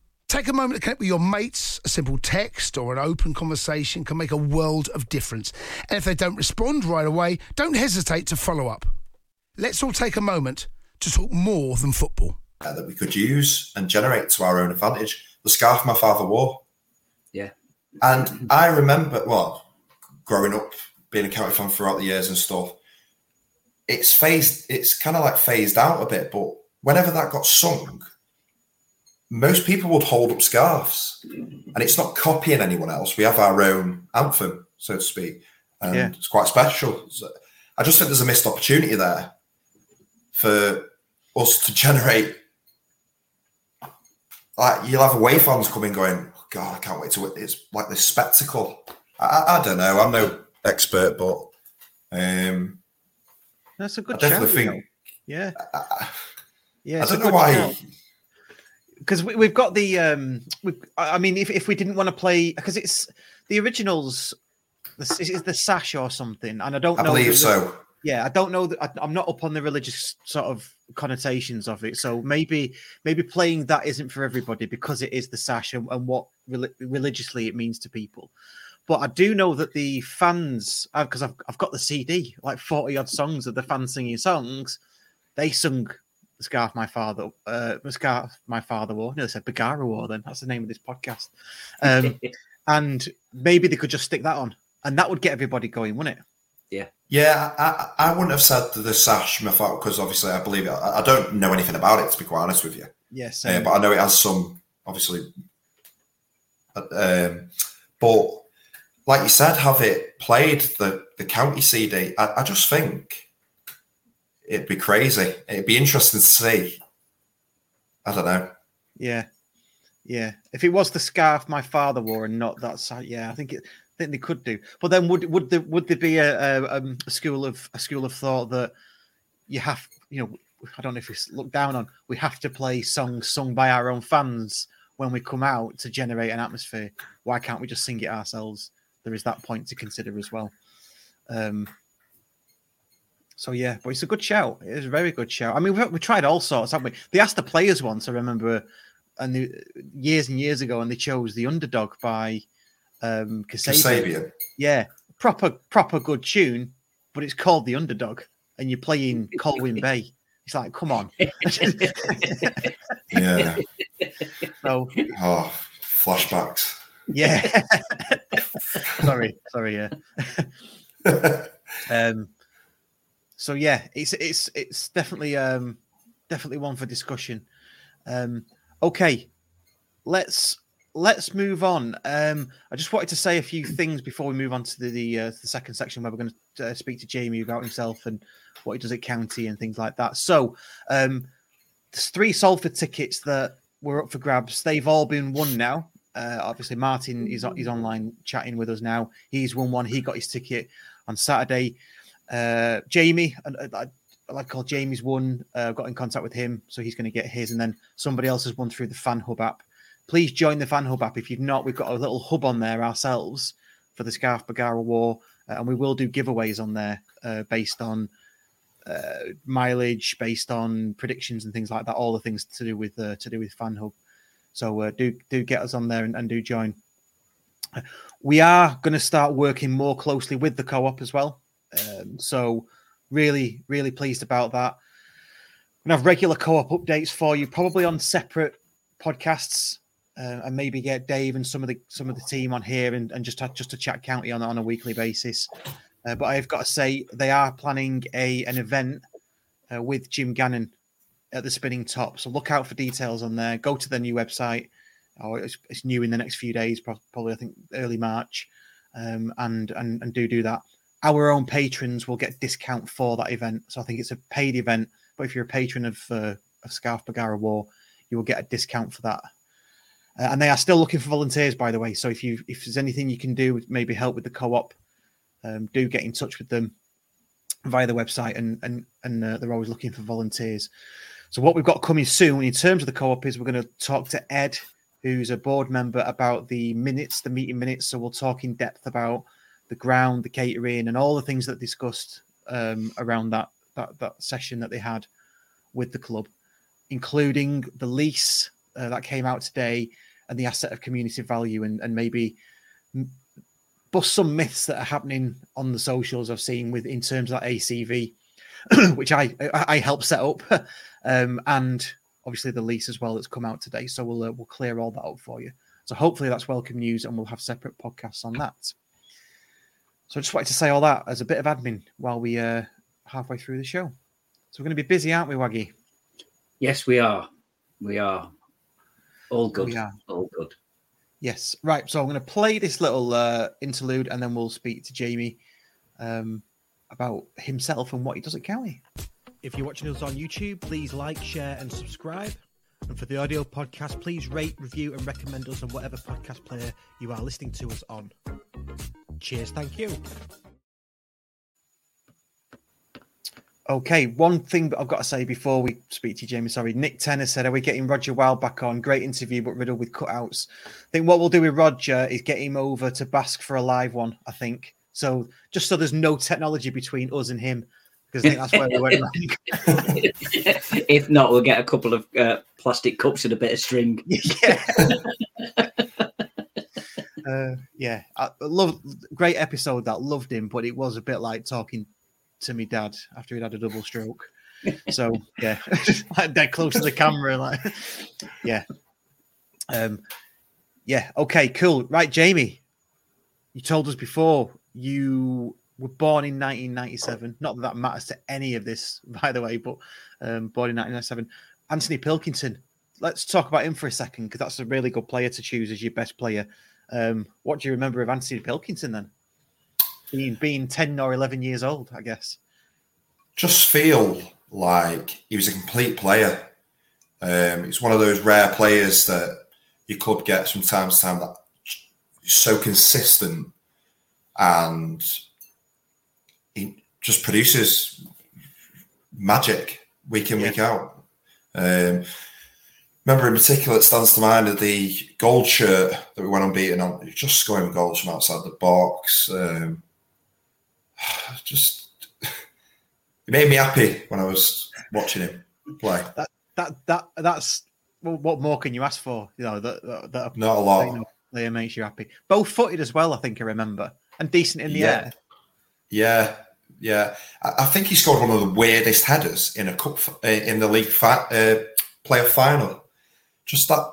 Take a moment to connect with your mates. A simple text or an open conversation can make a world of difference. And if they don't respond right away, don't hesitate to follow up. Let's all take a moment to talk more than football. uh, that we could use and generate to our own advantage. The scarf my father wore. Yeah. And I remember, well, growing up, being a county fan throughout the years and stuff, it's phased, it's kind of like phased out a bit, but whenever that got sung, most people would hold up scarves. And it's not copying anyone else. We have our own anthem, so to speak. And Yeah. it's quite special. So I just think there's a missed opportunity there for us to generate like you'll have away fans coming going, oh, God, I can't wait to it's like this spectacle. I, I, don't know, I'm no expert, but um That's a good I definitely shout, you know. think Yeah. I, Yeah. I don't know why shout. Because we, we've got the um we i mean if, if we didn't want to play because it's the originals this is the sash or something and i don't I know believe so. yeah i don't know that I, i'm not up on the religious sort of connotations of it so maybe maybe playing that isn't for everybody because it is the sash and, and what reli- religiously it means to people but i do know that the fans because I've, I've got the cd like 40 odd songs of the fans singing songs they sung the scarf my father uh the scarf my father wore no they said Bergara wore then that's the name of this podcast um and maybe they could just stick that on and that would get everybody going wouldn't it yeah. Yeah, I, I wouldn't have said the sash Mafat because obviously I believe it. I, I don't know anything about it to be quite honest with you. Yes, Uh, but I know it has some, obviously. uh, Um, but like you said, have it played the, the county CD? I, I just think it'd be crazy. It'd be interesting to see. I don't know. Yeah, yeah. If it was the scarf my father wore and not that, side, yeah, I think it. I think they could do. But then would would there would there be a, a, um, a school of a school of thought that you have you know I don't know if it's looked down on we have to play songs sung by our own fans when we come out to generate an atmosphere. Why can't we just sing it ourselves? There is that point to consider as well. Um, so yeah, but it's a good shout. It is a very good shout. I mean, we we tried all sorts, haven't we? They asked the players once. I remember, and the, years and years ago, and they chose the underdog by um, Kasabian. Kasabian. Yeah, proper proper good tune, but it's called the underdog, and you're playing Colwyn Bay. It's like, come on. Yeah. so Oh, flashbacks. yeah. sorry, sorry. Yeah. um. So yeah, it's it's it's definitely um definitely one for discussion. Um. Okay, let's let's move on. Um. I just wanted to say a few things before we move on to the the, uh, the second section where we're going to uh, speak to Jamie about himself and what he does at county and things like that. So, um, there's three Salford tickets that were up for grabs. They've all been won now. Uh, obviously, Martin is he's online chatting with us now. He's won one. He got his ticket on Saturday. Uh, Jamie, uh, I, I like to call Jamie's won. Uh, got in contact with him, so he's going to get his. And then somebody else has won through the Fan Hub app. Please join the Fan Hub app if you've not. We've got a little hub on there ourselves for the Scarf Bergara Wore, uh, and we will do giveaways on there uh, based on uh, mileage, based on predictions and things like that. All the things to do with uh, to do with Fan Hub. So uh, do do get us on there and, and do join. We are going to start working more closely with the co-op as well. Um, so really, really pleased about that. Gonna have regular co-op updates for you, probably on separate podcasts, uh, and maybe get Dave and some of the some of the team on here and, and just to, just to chat county on on a weekly basis. Uh, but I've got to say they are planning a an event uh, with Jim Gannon at the Spinning Top. So look out for details on there. Go to their new website. Oh, it's, it's new in the next few days, probably I think early March, um, and and and do do that. Our own patrons will get discount for that event. So I think it's a paid event, but if you're a patron of uh, of Scarf Bergara Wore, you will get a discount for that. Uh, and they are still looking for volunteers, by the way. So if you if there's anything you can do, maybe help with the co-op, um, do get in touch with them via the website, and and and uh, they're always looking for volunteers. So what we've got coming soon in terms of the co-op is we're going to talk to Ed, who's a board member, about the minutes, the meeting minutes. So we'll talk in depth about the ground, the catering, and all the things that discussed um, around that that that session that they had with the club, including the lease uh, that came out today and the asset of community value, and and maybe bust some myths that are happening on the socials I've seen with in terms of that ACV, which I I, I helped set up, um, and obviously the lease as well that's come out today. So we'll uh, we'll clear all that up for you. So hopefully that's welcome news, and we'll have separate podcasts on that. So I just wanted to say all that as a bit of admin while we uh halfway through the show. So we're going to be busy, aren't we, Waggie? Yes, we are. We are. All good. We are. All good. Yes. Right. So I'm going to play this little uh, interlude, and then we'll speak to Jamie um, about himself and what he does at County. If you're watching us on YouTube, please like, share, and subscribe. And for the audio podcast, please rate, review, and recommend us on whatever podcast player you are listening to us on. Cheers. Thank you. Okay, one thing that I've got to say before we speak to you, Jamie. Sorry, Nick Tenner said, "Are we getting Roger Wild back on? Great interview, but riddled with cutouts." I think what we'll do with Roger is get him over to Basque for a live one. I think so, just so there's no technology between us and him, because that's where we went if not, we'll get a couple of uh, plastic cups and a bit of string. yeah. uh, yeah, I love great episode that loved him, but it was a bit like talking to me dad after he'd had a double stroke. So yeah, like dead close to the camera, like yeah, um, yeah. Okay, cool. Right, Jamie, you told us before you were born in 1997. Not that that matters to any of this, by the way, but um, born in 1997. Anthony Pilkington. Let's talk about him for a second because that's a really good player to choose as your best player. Um, what do you remember of Anthony Pilkington then? Being being 10 or 11 years old, I guess. Just feel like he was a complete player. Um, he's one of those rare players that you could get from time to time that is so consistent and he just produces magic week in, Yeah. week out. Um, remember in particular, it stands to mind of the gold shirt that we went unbeaten on, just scoring goals from outside the box. Um, just it made me happy when I was watching him play. That that that that's well, what more can you ask for? You know that that, that Not a a lot. player makes you happy. Both footed as well, I think I remember, and decent in the Yeah. air. Yeah, yeah. I, I think he scored one of the weirdest headers in a cup uh, in the league fi- uh, playoff final. Just that.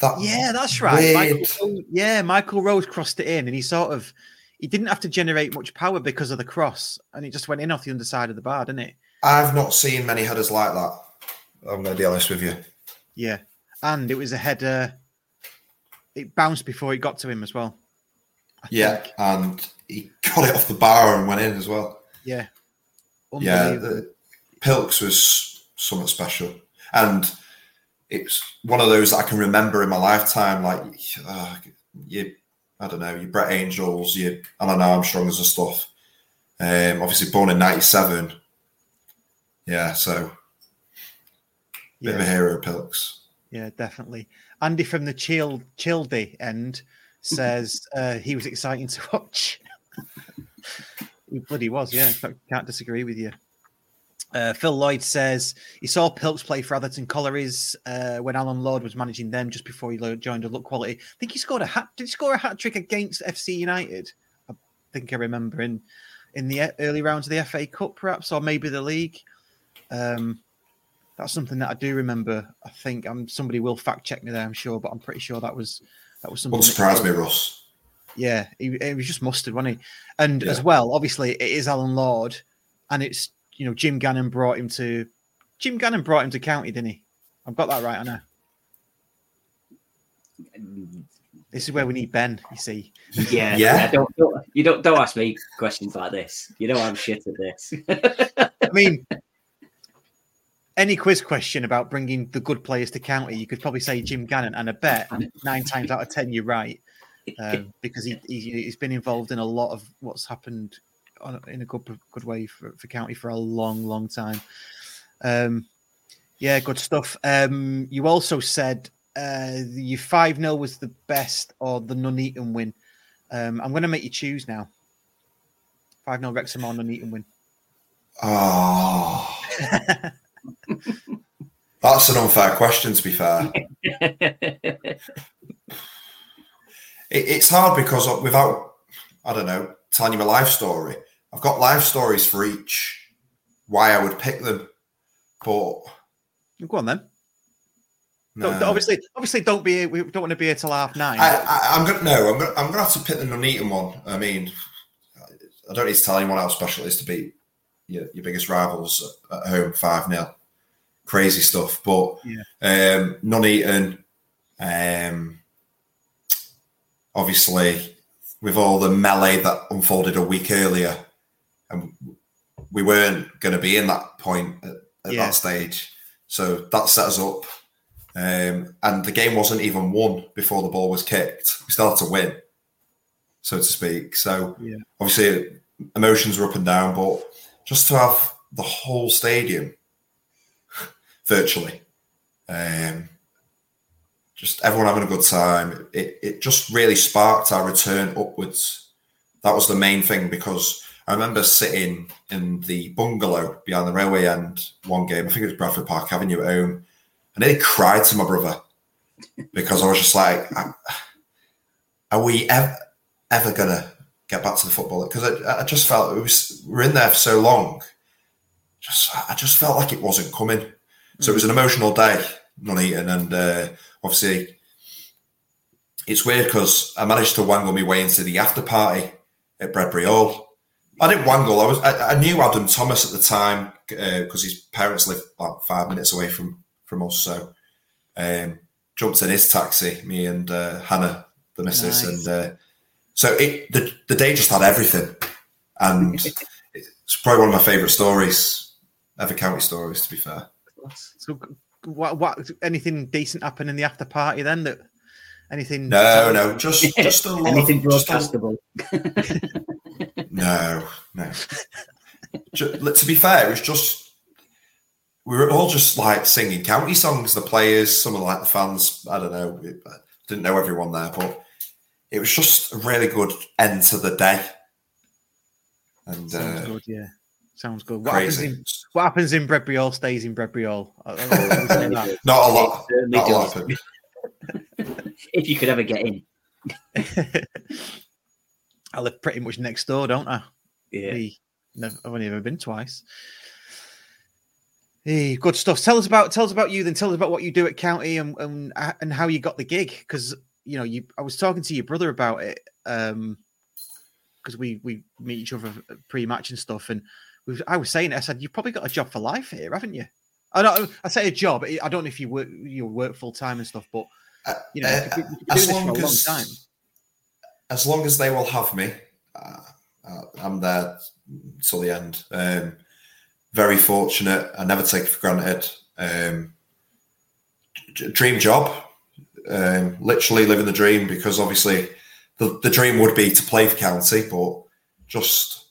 That Yeah, that's right. Michael, yeah, Michael Rose crossed it in, and he sort of he didn't have to generate much power because of the cross, and it just went in off the underside of the bar, didn't it? I've not seen many headers like that. I'm going to be honest with you. Yeah, and it was a header. It bounced before it got to him as well. Yeah, think. and he got it off the bar and went in as well. yeah, Yeah, the, Pilks was something special, and it's one of those that I can remember in my lifetime. Like, uh, you, I don't know, you Brett Angells, you Alan Armstrongs and stuff. Um, obviously born in '97. Yeah, so bit of a hero, Pilks. yeah, definitely. Andy from the chill childy end says uh, he was exciting to watch. he bloody was, yeah. Can't disagree with you. Uh, Phil Lloyd says he saw Pilks play for Atherton Collieries uh, when Alan Lord was managing them just before he joined a look quality. I think he scored a hat. Did he score a hat trick against FC United? I think I remember in in the early rounds of the FA Cup, perhaps, or maybe the league. Um, that's something that I do remember. I think um, somebody will fact check me there, I'm sure, but I'm pretty sure that was that was something. Wouldn't surprise me, Russ. yeah, he, he was just mustard, wasn't he? And as well, obviously, it is Alan Lord, and it's you know Jim Gannon brought him to Jim Gannon brought him to County, didn't he? I've got that right, I know. This is where we need Ben. You see, Yeah, Yeah. yeah. don't, don't you don't don't ask me questions like this. You know I'm shit at this. I mean, any quiz question about bringing the good players to County, you could probably say Jim Gannon, and I bet nine times out of ten you're right, um, because he, he he's been involved in a lot of what's happened on, in a good good way for, for County for a long, long time. Um, yeah, good stuff. Um, you also said uh, your five 0 was the best or the Nuneaton win. Um, I'm going to make you choose now. Five 0 Wrexham or Nuneaton win. Oh, that's an unfair question. To be fair, it, it's hard because without I don't know telling you my life story, I've got life stories for each. Why I would pick them, but Go on then. Don't- obviously, obviously, don't be. We don't want to be here till half nine. I, I, I'm gonna no. I'm gonna I'm gonna have to pick the Nuneaton one. I mean, I don't need to tell anyone how special it is to beat your, your biggest rivals at, at home five 0 Crazy stuff, but Yeah. um, Nuneaton, um, obviously, with all the melee that unfolded a week earlier, and we weren't going to be in that point at, at Yeah. that stage, so that set us up. Um, and the game wasn't even won before the ball was kicked. We started to win, so to speak. So Yeah. obviously emotions were up and down, but just to have the whole stadium virtually, um, just everyone having a good time, it, it just really sparked our return upwards. That was the main thing because I remember sitting in the bungalow behind the railway end one game. I think it was Bradford Park Avenue at home. I nearly cried to my brother because I was just like, "Are we ever ever gonna get back to the football?" Because I, I just felt it was we were in there for so long. Just I just felt like it wasn't coming. So it was an emotional day, Nuneaton, and uh, obviously it's weird because I managed to wangle my way into the after party at Bredbury Hall. I didn't wangle. I was. I, I knew Adam Thomas at the time because his parents lived like five minutes away from from us. So um, jumped in his taxi, me and uh, Hannah, the missus, Nice. and uh, so it the the day just had everything, and it's probably one of my favourite stories, ever county stories. To be fair, So, what, what, anything decent happen in the after party then? That anything? no, no, just just a lot. Anything of, just a- No, no. Ju- to be fair, it was just we were all just like singing county songs. The players, some of like the fans. I don't know. I didn't know everyone there, but it was just a really good end to the day. And uh, good. Yeah, sounds good. What happens in what happens in Bredbury Hall stays in that. Not a lot. Not a lot. If you could ever get in. I live pretty much next door, don't I? Yeah. Me, never, I've only ever been twice. Hey, good stuff. Tell us about tell us about you. Then tell us about what you do at County and and, and how you got the gig. Because you know, you I was talking to your brother about it. Um, because we we meet each other pre-match and stuff, and we, I was saying, it. I said, you've probably got a job for life here, haven't you? I don't. I say a job. I don't know if you work you work full time and stuff, but you know, Uh, you could you could as doing this for long a long as- as long as they will have me, uh, uh, I'm there till the end. Um, very fortunate. I never take it for granted. Um, dream job. Um, literally living the dream because obviously the, the dream would be to play for county, but just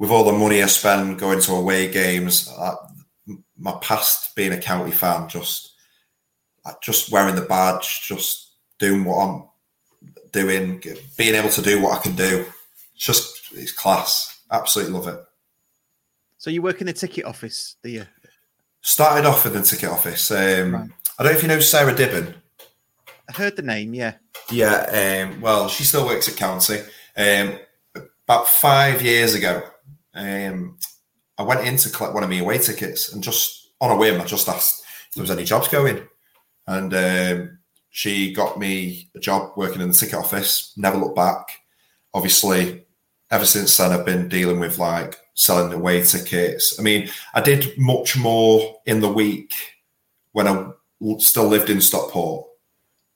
with all the money I spend going to away games, uh, my past being a county fan, just uh, just wearing the badge, just doing what I'm doing, being able to do what I can do. It's just it's class. Absolutely love it. So you work in the ticket office, do you? Started off in the ticket office. Um, Right. I don't know if you know Sarah Dibben. I heard the name, yeah. Yeah, um, well, she still works at County. Um, about five years ago, um, I went in to collect one of my away tickets and just on a whim, I just asked if there was any jobs going. And um, she got me a job working in the ticket office, never looked back. Obviously, ever since then, I've been dealing with like selling away tickets. I mean, I did much more in the week when I still lived in Stockport.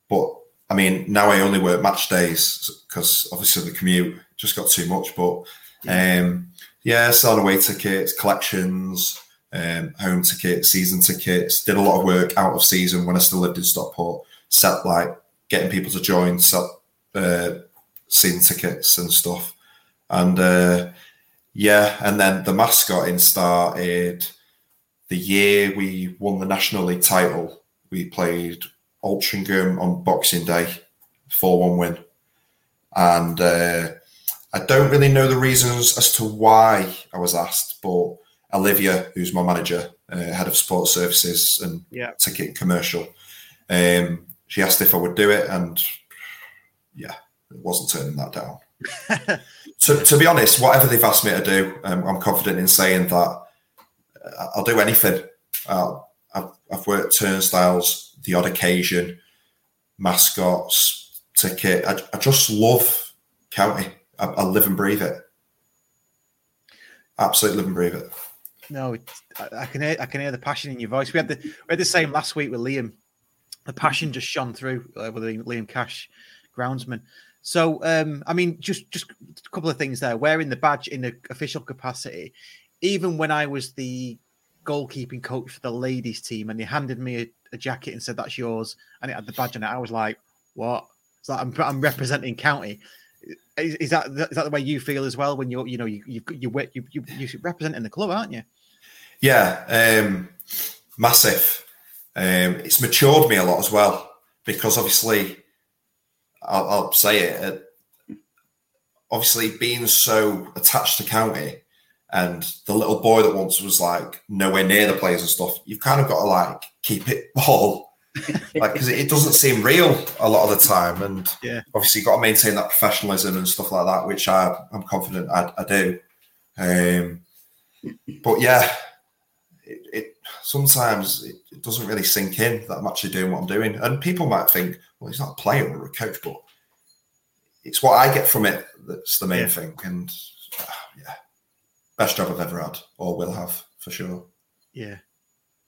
But I mean, now I only work match days because obviously the commute just got too much. But um, yeah, selling away tickets, collections, um, home tickets, season tickets. Did a lot of work out of season when I still lived in Stockport. Set like getting people to join, sell, uh, season tickets and stuff. And uh, yeah, and then the mascotting started the year we won the National League title. We played Altrincham on Boxing Day, 4 1 win. And uh, I don't really know the reasons as to why I was asked, but Olivia, who's my manager, uh, head of sports services and Yeah. ticket commercial, um, she asked if I would do it, and yeah, it wasn't turning that down. to, to be honest, whatever they've asked me to do, um, I'm confident in saying that uh, I'll do anything. Uh, I've, I've worked turnstiles, the odd occasion, mascots, ticket. I, I just love county. I, I live and breathe it. Absolutely live and breathe it. No, I, can hear I can hear the passion in your voice. We had the we had the same last week with Liam. The passion just shone through uh, with Liam, Liam Cash, groundsman. So, um, I mean, just just a couple of things there. Wearing the badge in the official capacity, even when I was the goalkeeping coach for the ladies team, and they handed me a, a jacket and said that's yours, and it had the badge on it, I was like, "What?" It's like I'm, I'm representing county. Is, is that is that the way you feel as well when you're you know you you you you you you're representing the club, aren't you? Yeah, um, massive. Um, it's matured me a lot as well because obviously, I'll, I'll say it. Uh, obviously, being so attached to county and the little boy that once was like nowhere near the players and stuff, you've kind of got to like keep it all like because it, it doesn't seem real a lot of the time, and Yeah. obviously you've got to maintain that professionalism and stuff like that, which I, I'm confident I, I do. Um, but yeah, it, it sometimes it, it doesn't really sink in that I'm actually doing what I'm doing, and people might think, well, he's not a player or a coach, but it's what I get from it that's the main Yeah. thing, and yeah, best job I've ever had, or will have for sure. Yeah.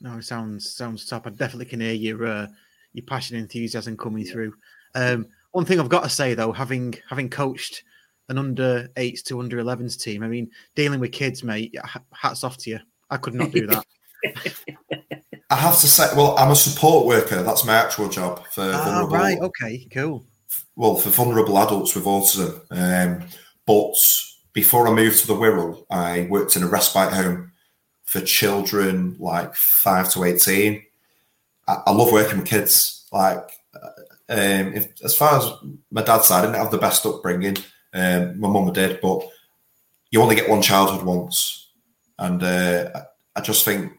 No, it sounds sounds top. I definitely can hear your uh, your passion and enthusiasm coming through. Um, one thing I've got to say though, having having coached an under eights to under 11s team, I mean, dealing with kids, mate, hats off to you. I could not do that. I have to say, well, I'm a support worker. That's my actual job for ah, vulnerable. right. Okay. Cool. Well, for vulnerable adults with autism. Um, but before I moved to the Wirral, I worked in a respite home for children like five to eighteen. I, I love working with kids. Like, um, if, as far as my dad's side, I didn't have the best upbringing. Um, my mum did, but you only get one childhood once, and uh, I just think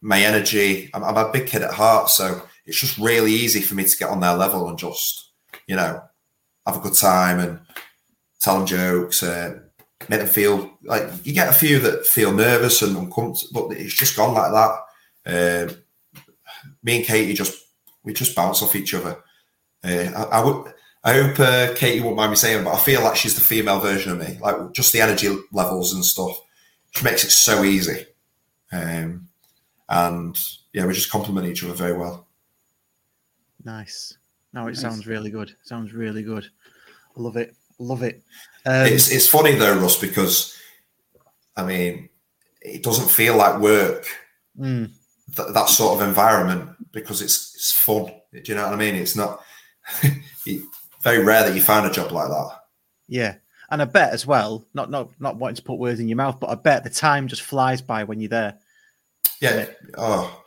my energy. I'm, I'm, a big kid at heart, so it's just really easy for me to get on their level and just, you know, have a good time and tell them jokes, uh, make them feel like you get a few that feel nervous and uncomfortable, but it's just gone like that. Uh, me and Katie just we just bounce off each other. Uh, I, I, would. I hope uh, Katie won't mind me saying, but I feel like she's the female version of me. Like just the energy levels and stuff. She makes it so easy. Um, and yeah, we just complement each other very well. Nice. No, it nice. sounds really good. Sounds really good. I love it. Love it. Um, it's it's funny though, Russ, because I mean, it doesn't feel like work. Mm. Th- that sort of environment because it's it's fun. Do you know what I mean? It's not very rare that you find a job like that. Yeah, and I bet as well. Not not not wanting to put words in your mouth, but I bet the time just flies by when you're there. Yeah. Oh,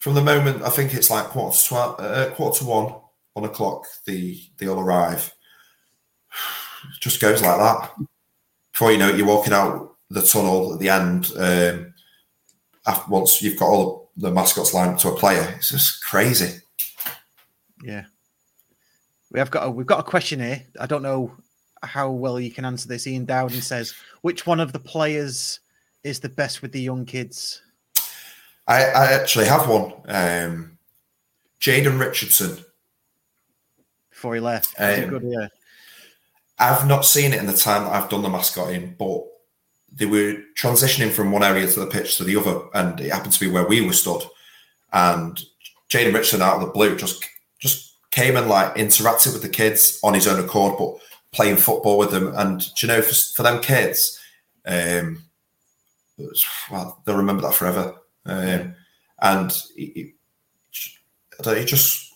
from the moment I think it's like quarter to twelve, uh, quarter to one on o'clock. The they all arrive. Just goes like that. Before you know it, you're walking out the tunnel at the end. Um, after, once you've got all the mascots lined up to a player, it's just crazy. Yeah, we have got a, we've got a question here. I don't know how well you can answer this. Ian Dowden says, "Which one of the players is the best with the young kids?" I, I actually have one. Um, Jaden Richardson. Before he left, um, good, yeah. I've not seen it in the time that I've done the mascotting, but they were transitioning from one area to the pitch to the other, and it happened to be where we were stood. And Jaden Richardson out of the blue just just came and like interacted with the kids on his own accord, but playing football with them. And you know, for, for them kids, um, well, they'll remember that forever. Um, and it, it, it just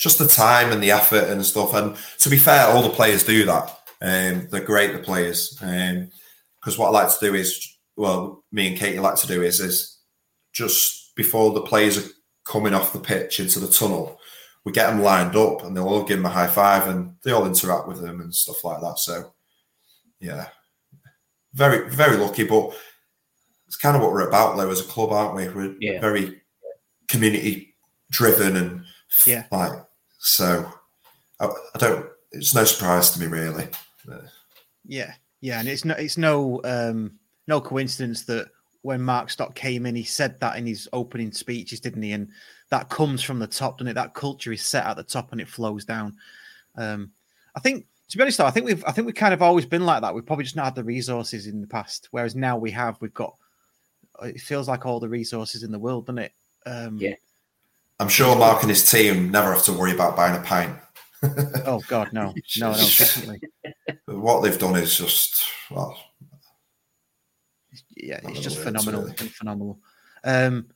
just the time and the effort and stuff. And to be fair, all the players do that. Um, they're great, the players. Because um, what I like to do is, well, me and Katie like to do is, is just before the players are coming off the pitch into the tunnel, we get them lined up and they'll all give them a high five and they all interact with them and stuff like that. So, yeah, very, very lucky. But it's kind of what we're about, though, as a club, aren't we? We're yeah. very community driven and yeah, like so. I, I, don't. It's no surprise to me, really. Yeah, yeah, and it's no, it's no, um, no coincidence that when Mark Stott came in, he said that in his opening speeches, didn't he? And that comes from the top, doesn't it? That culture is set at the top and it flows down. Um, I think to be honest, though, I think we've I think we've kind of always been like that. We've probably just not had the resources in the past, whereas now we have. We've got it feels like all the resources in the world, doesn't it? Um, yeah. I'm sure Mark and his team never have to worry about buying a pint. oh God, no, no, no, definitely. What they've done is just well, yeah, it's just phenomenal, really. phenomenal. Um,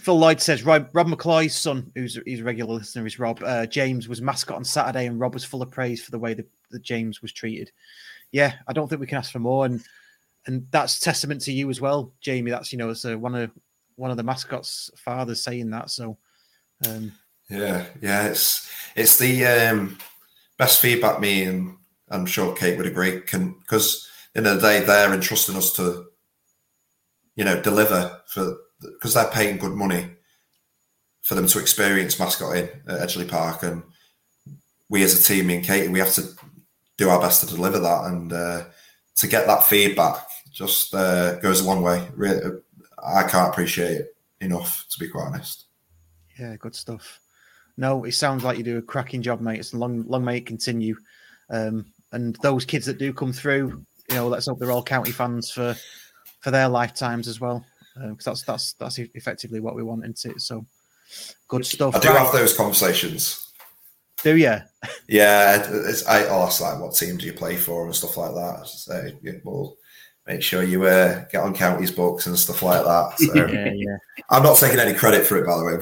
Phil Lloyd says Rob, Rob McCloy's son, who's he's a regular listener, is Rob. Uh, James was mascot on Saturday, and Rob was full of praise for the way that, that James was treated. Yeah, I don't think we can ask for more. And and that's testament to you as well, Jamie. That's you know, it's one of one of the mascots' fathers saying that. So, um, yeah, yeah, it's it's the um, best feedback. Me and I'm sure Kate would agree. Can because in the, day they're entrusting us to, you know, deliver for because they're paying good money for them to experience mascotting at Edgeley Park, and we as a team, me and Katie, we have to do our best to deliver that and uh, to get that feedback just uh, goes a long way. I can't appreciate it enough, to be quite honest. Yeah, good stuff. No, it sounds like you do a cracking job, mate. It's long, long may it continue. Um, and those kids that do come through, you know, let's hope they're all county fans for for their lifetimes as well, because that's that's that's effectively what we want, isn't it? So good stuff. I do Right. have those conversations. Do you? Yeah, it's, I, ask like what team do you play for and stuff like that. So yeah, well, make sure you uh, get on counties books and stuff like that. So Yeah, yeah. I'm not taking any credit for it, by the way.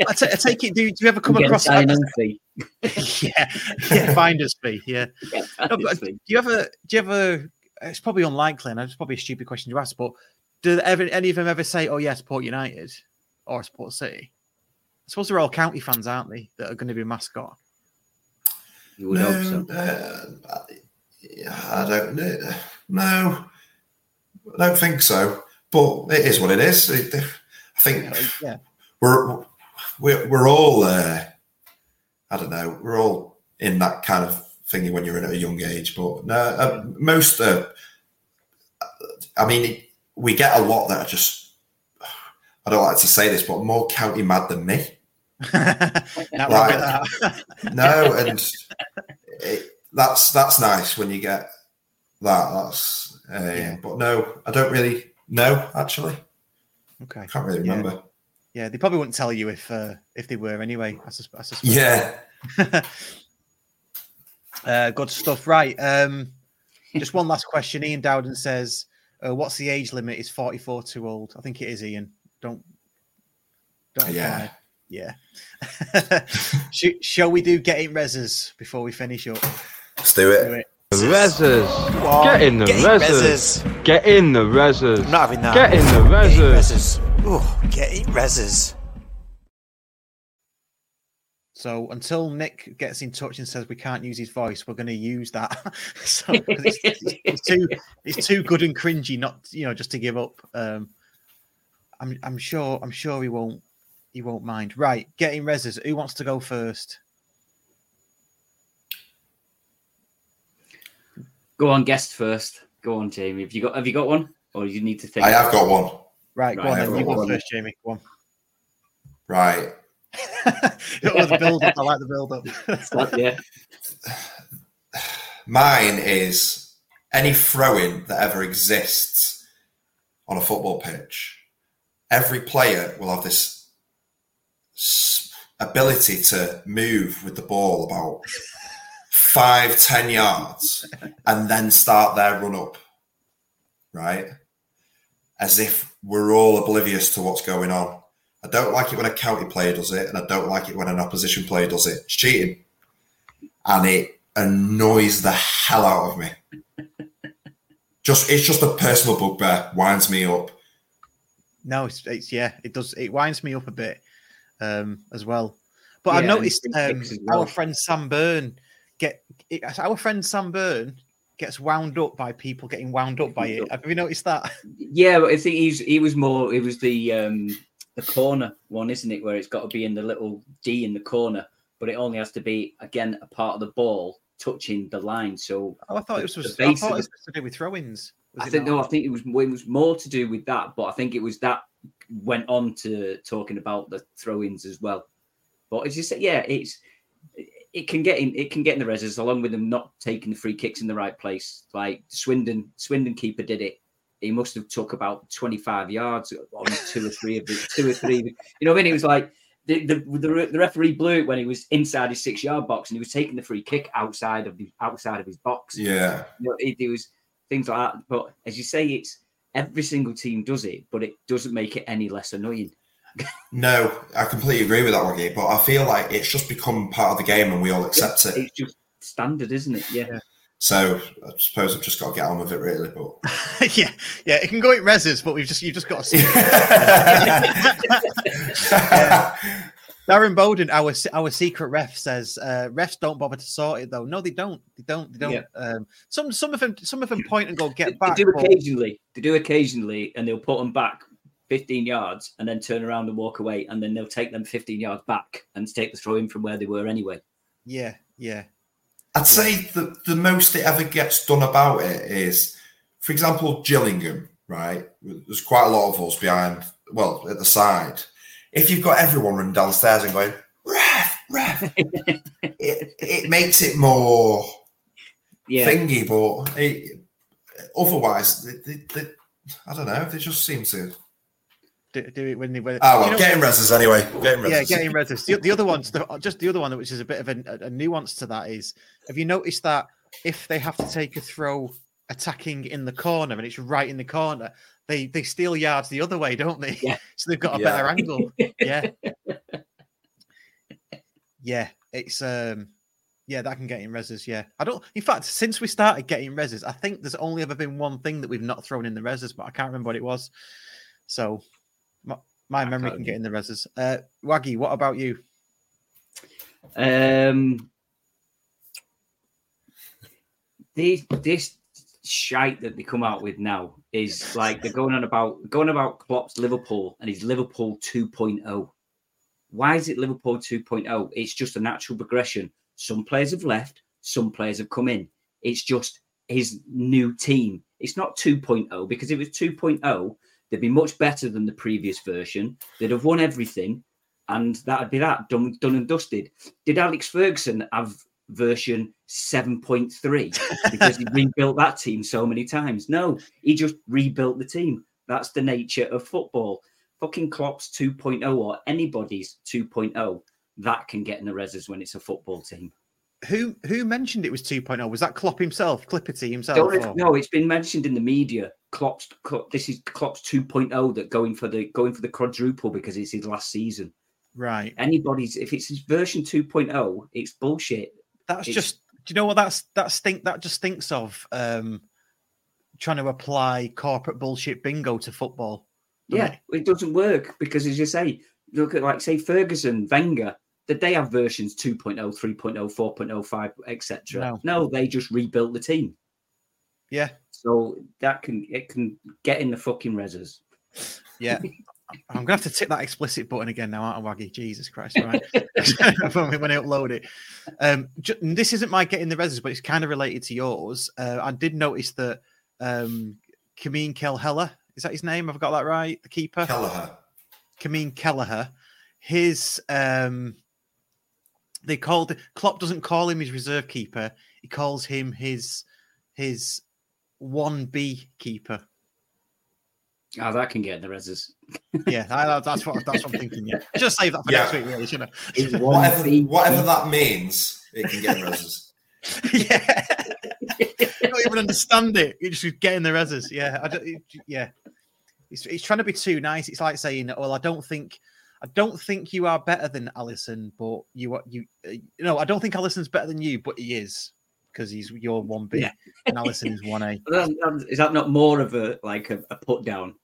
I, take it. Do you, do you ever come Get a across? sign-on fee. yeah, yeah, finder's fee. Yeah. Yeah, No, but do you ever? Do you ever? It's probably unlikely, and it's probably a stupid question to ask. But do ever, any of them ever say, "Oh, yeah, support United" or "Support City"? I suppose they're all county fans, aren't they? That are going to be mascot. You would hope so. uh, yeah, I don't know. No, I don't think so. But it is what it is. It- I think Yeah, we're we're, we're all uh, I don't know we're all in that kind of thingy when you're in at a young age but no uh, most uh, I mean we get a lot that are just I don't like to say this but more county mad than me wrong no and it, that's that's nice when you get that that's uh, Yeah. but no I don't really know actually okay. Can't really remember Yeah, they probably wouldn't tell you if uh, if they were anyway. I, sus- I suspect. yeah Uh, good stuff. Right. Um, just one last question. Ian Dowden says, uh, "What's the age limit? Is forty-four too old?" I think it is. Ian, don't. don't Yeah. Yeah. Sh- shall we do getting reses before we finish up? let's do it Do it. Rezzers. Get in the get rezzers. Get in the rezzers. I'm not having that. Get in the Get rezzers. rezzers. Ooh, get in rezzers. So until Nick gets in touch and says we can't use his voice, we're going to use that. so 'cause it's, it's, it's too it's too good and cringy not you know just to give up. Um, I'm I'm sure I'm sure he won't he won't mind. Right, getting reses. Who wants to go first? Go on, guest first. Go on, Jamie. Have you got Have you got one, or you need to think? I have got one Right, go Right, on I've then. You go one. first, Jamie. Go on. right the build up. I like the build up. Like, yeah. Mine is any throwing that ever exists on a football pitch. Every player will have this ability to move with the ball about five, ten yards and then start their run up, right? As if we're all oblivious to what's going on. I don't like it when a county player does it, and I don't like it when an opposition player does it. It's cheating. And it annoys the hell out of me. Just it's just a personal bugbear, winds me up. No, it's, it's yeah, it does. It winds me up a bit um, as well. But I've Yeah, and noticed um, well. our friend Sam Byrne get it, our friend Sam Byrne gets wound up by people getting wound up by it. Have you noticed that? Yeah, but I think he's he was more. It was the um the corner one, isn't it? Where it's got to be in the little D in the corner, but it only has to be again a part of the ball touching the line. So Oh, I thought it was. the I thought it was to do with throw-ins. I think not? no, I think it was it was more to do with that, but I think it was that went on to talking about the throw-ins as well. But as you say, yeah, it's it can get in it can get in the reses along with them not taking the free kicks in the right place. Like Swindon, Swindon keeper did it. He must have took about twenty five yards on two or three of the two or three. You know what I mean? It was like the, the the the referee blew it when he was inside his six yard box and he was taking the free kick outside of the outside of his box Yeah. you know, it, it was things like that. But as you say, it's every single team does it, but it doesn't make it any less annoying. No, I completely agree with that one, Gabe, but I feel like it's just become part of the game and we all accept it. It's just standard, isn't it? Yeah. So I suppose I've just got to get on with it, really. But yeah, yeah, it can go in reses, but we've just you've just got to see. Darren Bowden, our our secret ref, says uh, refs don't bother to sort it though. No, they don't. They don't. They don't. Yeah. Um, some some of them some of them point and go They, get they back. do but- occasionally. They do occasionally, and they'll put them back 15 yards and then turn around and walk away, and then they'll take them 15 yards back and take the throw in from where they were anyway. Yeah, yeah, I'd say the, the most it ever gets done about it is, for example, Gillingham, right? There's quite a lot of us behind, well, at the side. If you've got everyone running downstairs and going, ref, ref, it, it makes it more Yeah. thingy, but it, otherwise, they, they, they, I don't know. They just seem to. Do, do it when they. When, Oh well, you know- getting reses anyway. Getting reses. Yeah, getting reses. The, the other ones, the, just the other one, which is a bit of a, a nuance to that, is have you noticed that if they have to take a throw attacking in the corner and it's right in the corner, they they steal yards the other way, don't they? Yeah. so they've got a Yeah. better angle. Yeah. Yeah, it's um yeah, that can get in reses, yeah. I don't in fact, since we started getting reses, I think there's only ever been one thing that we've not thrown in the reses, but I can't remember what it was. So my, memory can get in the reses. Uh Waggie, what about you? Um, this this shite that they come out with now is like they're going on about going about Klopp's Liverpool and his Liverpool 2.0. Why is it Liverpool 2.0? It's just a natural progression. Some players have left, some players have come in. It's just his new team. It's not 2.0 because if it was 2.0, they'd be much better than the previous version. They'd have won everything, and that'd be that done, done and dusted. Did Alex Ferguson have version 7.3 because he rebuilt that team so many times? No, he just rebuilt the team. That's the nature of football. Fucking Klopp's 2.0 or anybody's 2.0 that can get in the reses when it's a football team. Who who mentioned it was 2.0? Was that Klopp himself, Clipperty himself? Or- no, it's been mentioned in the media. Klopp's Klopp, this is Klopp's 2.0 that going for the going for the quadruple because it's his last season. Right. Anybody's if it's his version 2.0, it's bullshit. That's It's- just do you know what that's that stink that just thinks of um trying to apply corporate bullshit bingo to football. Yeah, it? it doesn't work because, as you say, look at like say Ferguson, Wenger, did they have versions 2.0, 3.0, 4.0, 5, etc.? No. No, they just rebuilt the team. Yeah. So that can it can get in the fucking reses. Yeah. I'm gonna have to tick that explicit button again now, aren't I, Waggie? Jesus Christ, right? when when I upload it. Um, ju- this isn't my getting the reses, but it's kind of related to yours. Uh, I did notice that um, Kameen Kelheller, is that his name? I've I got that right? The keeper, Kelleher. Kameen Kelleher. His um, they called Klopp doesn't call him his reserve keeper. He calls him his his one B keeper. Oh, that can get in the reses. Yeah, I, that's what that's what I'm thinking. Yeah, I should save that for Yeah. next week, really, shouldn't I? Whatever, whatever that means, it can get reses. yeah, I don't even understand it. You just get in the reses. Yeah, I don't, it- yeah. It's, it's trying to be too nice. It's like saying, "Well, I don't think, I don't think you are better than Alisson, but you are you." Uh, no, I don't think Alisson's better than you, but he is because he's your one B Yeah. and Alisson is one A. That- that- Is that not more of a like a, a put down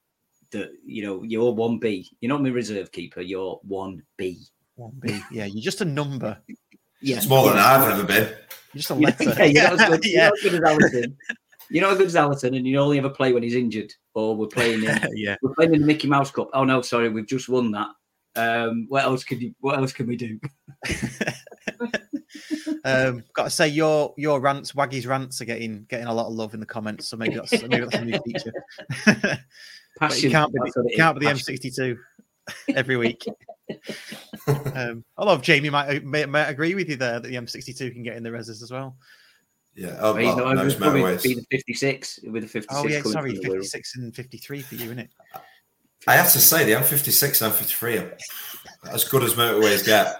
that you know you're one B? You're not my reserve keeper. You're one B. One B. Yeah, you're just a number. Yeah, It's more than I've ever been. You're just a letter. yeah, you're, not as good, you're not as good as Alisson. You're not as good as Alisson, and you only ever play when he's injured, or we're playing in yeah. we're playing in the Mickey Mouse Cup. Oh no, sorry, we've just won that. Um, what else could you? What else can we do? Um, got to say your your rants, Waggie's rants, are getting getting a lot of love in the comments. So maybe that's maybe that's a new feature. but Passion. it can't be that's it it can't be the. M62 every week. um, although Jamie might, might might agree with you there that the M62 can get in the reses as well. Yeah. Oh, Well, he's well, not those he's probably motorways. be the 56 with the 56. Oh yeah, sorry, from the wheel. 56 and 53 for you, isn't it? I have to say, the M56 and M53 are as good as motorways get.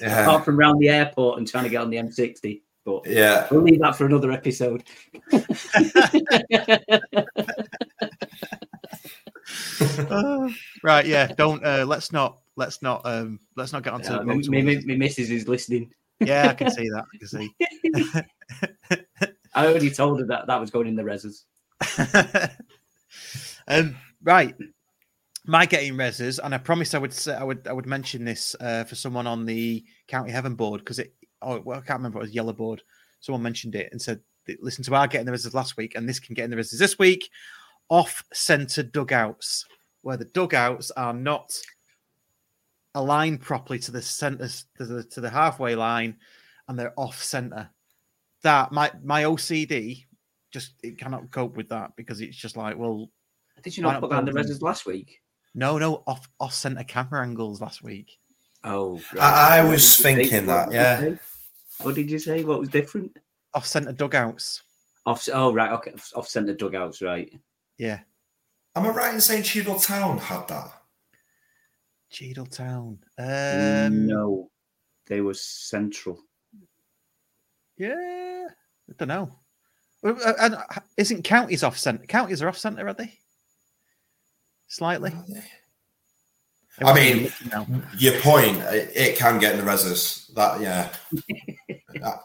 Yeah. Apart from around the airport and trying to get on the M60, but Yeah. we'll leave that for another episode. Uh, right, yeah. Don't uh, let's not let's not um let's not get onto Uh, my, motorways. my, my missus is listening. Yeah, I can see that. I can see. I already told her that that was going in the reses. um, right. My getting reses, and I promised I would say, I would I would mention this uh, for someone on the County Heaven board because it oh well, I can't remember it was Yellow board. Someone mentioned it and said listen to our getting the reses last week, and this can get in the reses this week. Off centre dugouts, where the dugouts are not aligned properly to the centre to the, to the halfway line, and they're off centre. That my my OCD just it cannot cope with that because it's just like well Did you not put that in the reses last week? No no off off center camera angles last week Oh, I- I was did you say? thinking that, did yeah. What did you say? What was different? off centre dugouts. Off. Oh right. Okay. Off centre dugouts. Right. Yeah, Am I right in saying Cheadle Town had that? Cheadle Town. Um, no, they were central. Yeah, I don't know. Uh, and, uh, isn't counties off centre? Counties are off centre, are they? Slightly. I mean, your point, it, it can get in the reses. That, yeah. That-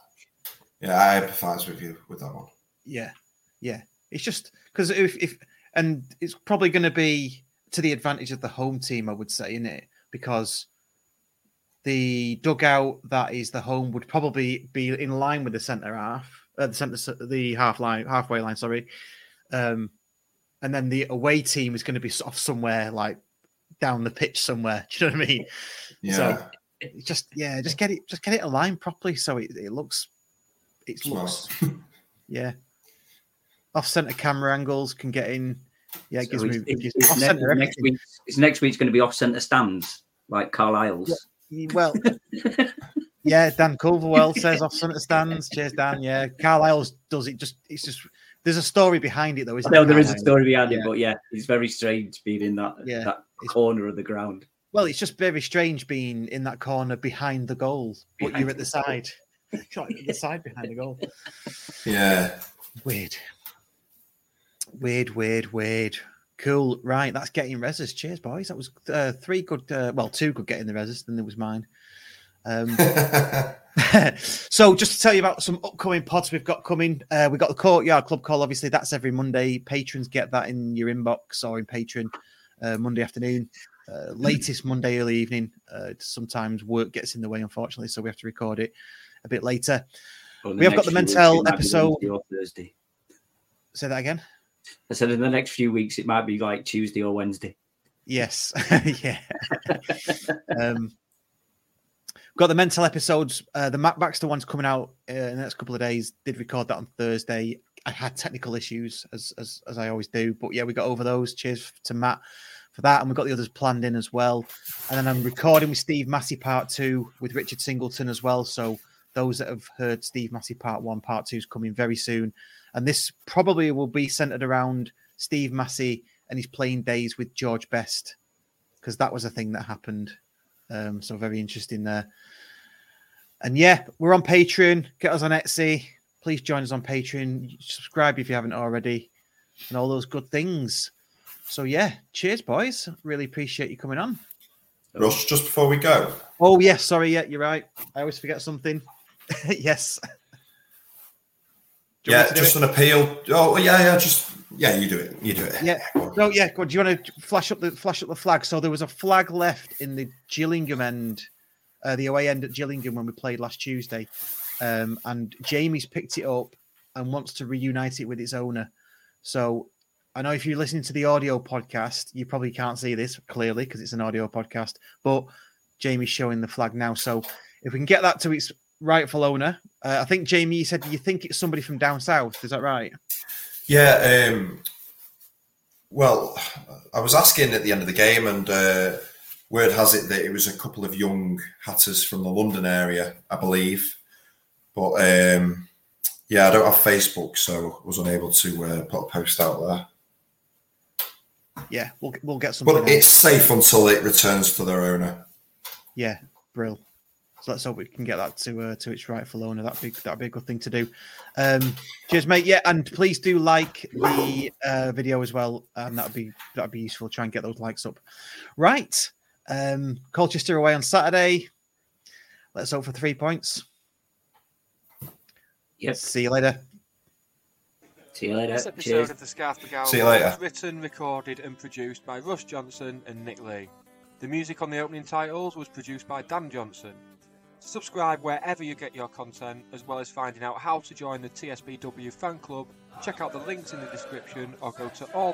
yeah, I empathize with you with that one. Yeah, yeah. It's just because if, if and it's probably going to be to the advantage of the home team, I would say, in it because the dugout that is the home would probably be in line with the centre half, uh, the centre, the half line, halfway line. Sorry, um, and then the away team is going to be off somewhere like down the pitch somewhere. Do you know what I mean? Yeah. So it's just yeah, just get it, just get it aligned properly so it, it looks, it looks, yeah. Off center camera angles can get in. Yeah, it So gives me it's, it's, gives- it's off next, centre next week. It's next week's going to be off centre stands like Carlisle's. Well, yeah, Dan Culverwell says off centre stands. Cheers, Dan. Yeah, Carlisle's does it. Just it's just there's a story behind it though. Isn't know there, there is a story behind it, Yeah. but yeah, it's very strange being in that Yeah, that corner of the ground. Well, it's just very strange being in that corner behind the goal, but Behind you're at the the side. You're like at the side behind the goal. Yeah. Weird. Weird, weird, weird. Cool. Right, that's getting reses. Cheers, boys. That was uh, three good, uh, well, two good getting the reses, then there was mine. Um, so just to tell you about some upcoming pods we've got coming, uh, we've got the Courtyard Club Call. Obviously, that's every Monday. Patrons get that in your inbox or in Patreon uh, Monday afternoon. Uh, latest Monday early evening. Uh, sometimes work gets in the way, unfortunately, so we have to record it a bit later. We have got the few weeks, Mentell it might be episode. Thursday. Say that again. I said in the next few weeks it might be like Tuesday or Wednesday. Yes. yeah. um, got the mental episodes. Uh, the Matt Baxter one's coming out uh, in the next couple of days. Did record that on Thursday. I had technical issues as, as as I always do, but yeah, we got over those. Cheers to Matt for that, and we've got the others planned in as well. And then I'm recording with Steve Massey part two with Richard Singleton as well. So those that have heard Steve Massey part one, part two is coming very soon, and this probably will be centered around Steve Massey and his playing days with George Best because that was a thing that happened. Um, so very interesting there. And yeah, we're on Patreon. Get us on Etsy. Please join us on Patreon. Subscribe if you haven't already, and all those good things. So yeah, cheers, boys. Really appreciate you coming on. Russ, just before we go, Oh yes, sorry, yeah, you're right. I always forget something. yes. Do you want yeah, me to do just it? an appeal. Oh, yeah, yeah, just yeah, you do it. You do it. Yeah. No, yeah. Go on. Do you want to flash up the flash up the flag? So there was a flag left in the Gillingham end, uh, the away end at Gillingham when we played last Tuesday, um, and Jamie's picked it up and wants to reunite it with its owner. So I know if you're listening to the audio podcast, you probably can't see this clearly because it's an audio podcast, but Jamie's showing the flag now. So if we can get that to its rightful owner, uh, I think Jamie, you said you think it's somebody from down south. Is that right? Yeah. Um, well, I was asking at the end of the game, and uh, word has it that it was a couple of young hatters from the London area, I believe. But um, yeah, I don't have Facebook, so I was unable to uh, put a post out there. Yeah, we'll we'll get some. But it's safe until it returns to their owner. Yeah, brill. So let's hope we can get that to uh, to its rightful owner. That'd be that'd be a good thing to do. Um, cheers, mate. Yeah, and please do like the uh, video as well, and that'd be that'd be useful. Try and get those likes up. Right, um, Colchester away on Saturday. Let's hope for three points. Yes. See you later. See you later. This episode Cheers. of the Scarf Bergara See you later. was written, recorded, and produced by Russ Johnson and Nick Lee. The music on the opening titles was produced by Dan Johnson. Subscribe wherever you get your content, as well as finding out how to join the TSBW fan club. Check out the links in the description or go to all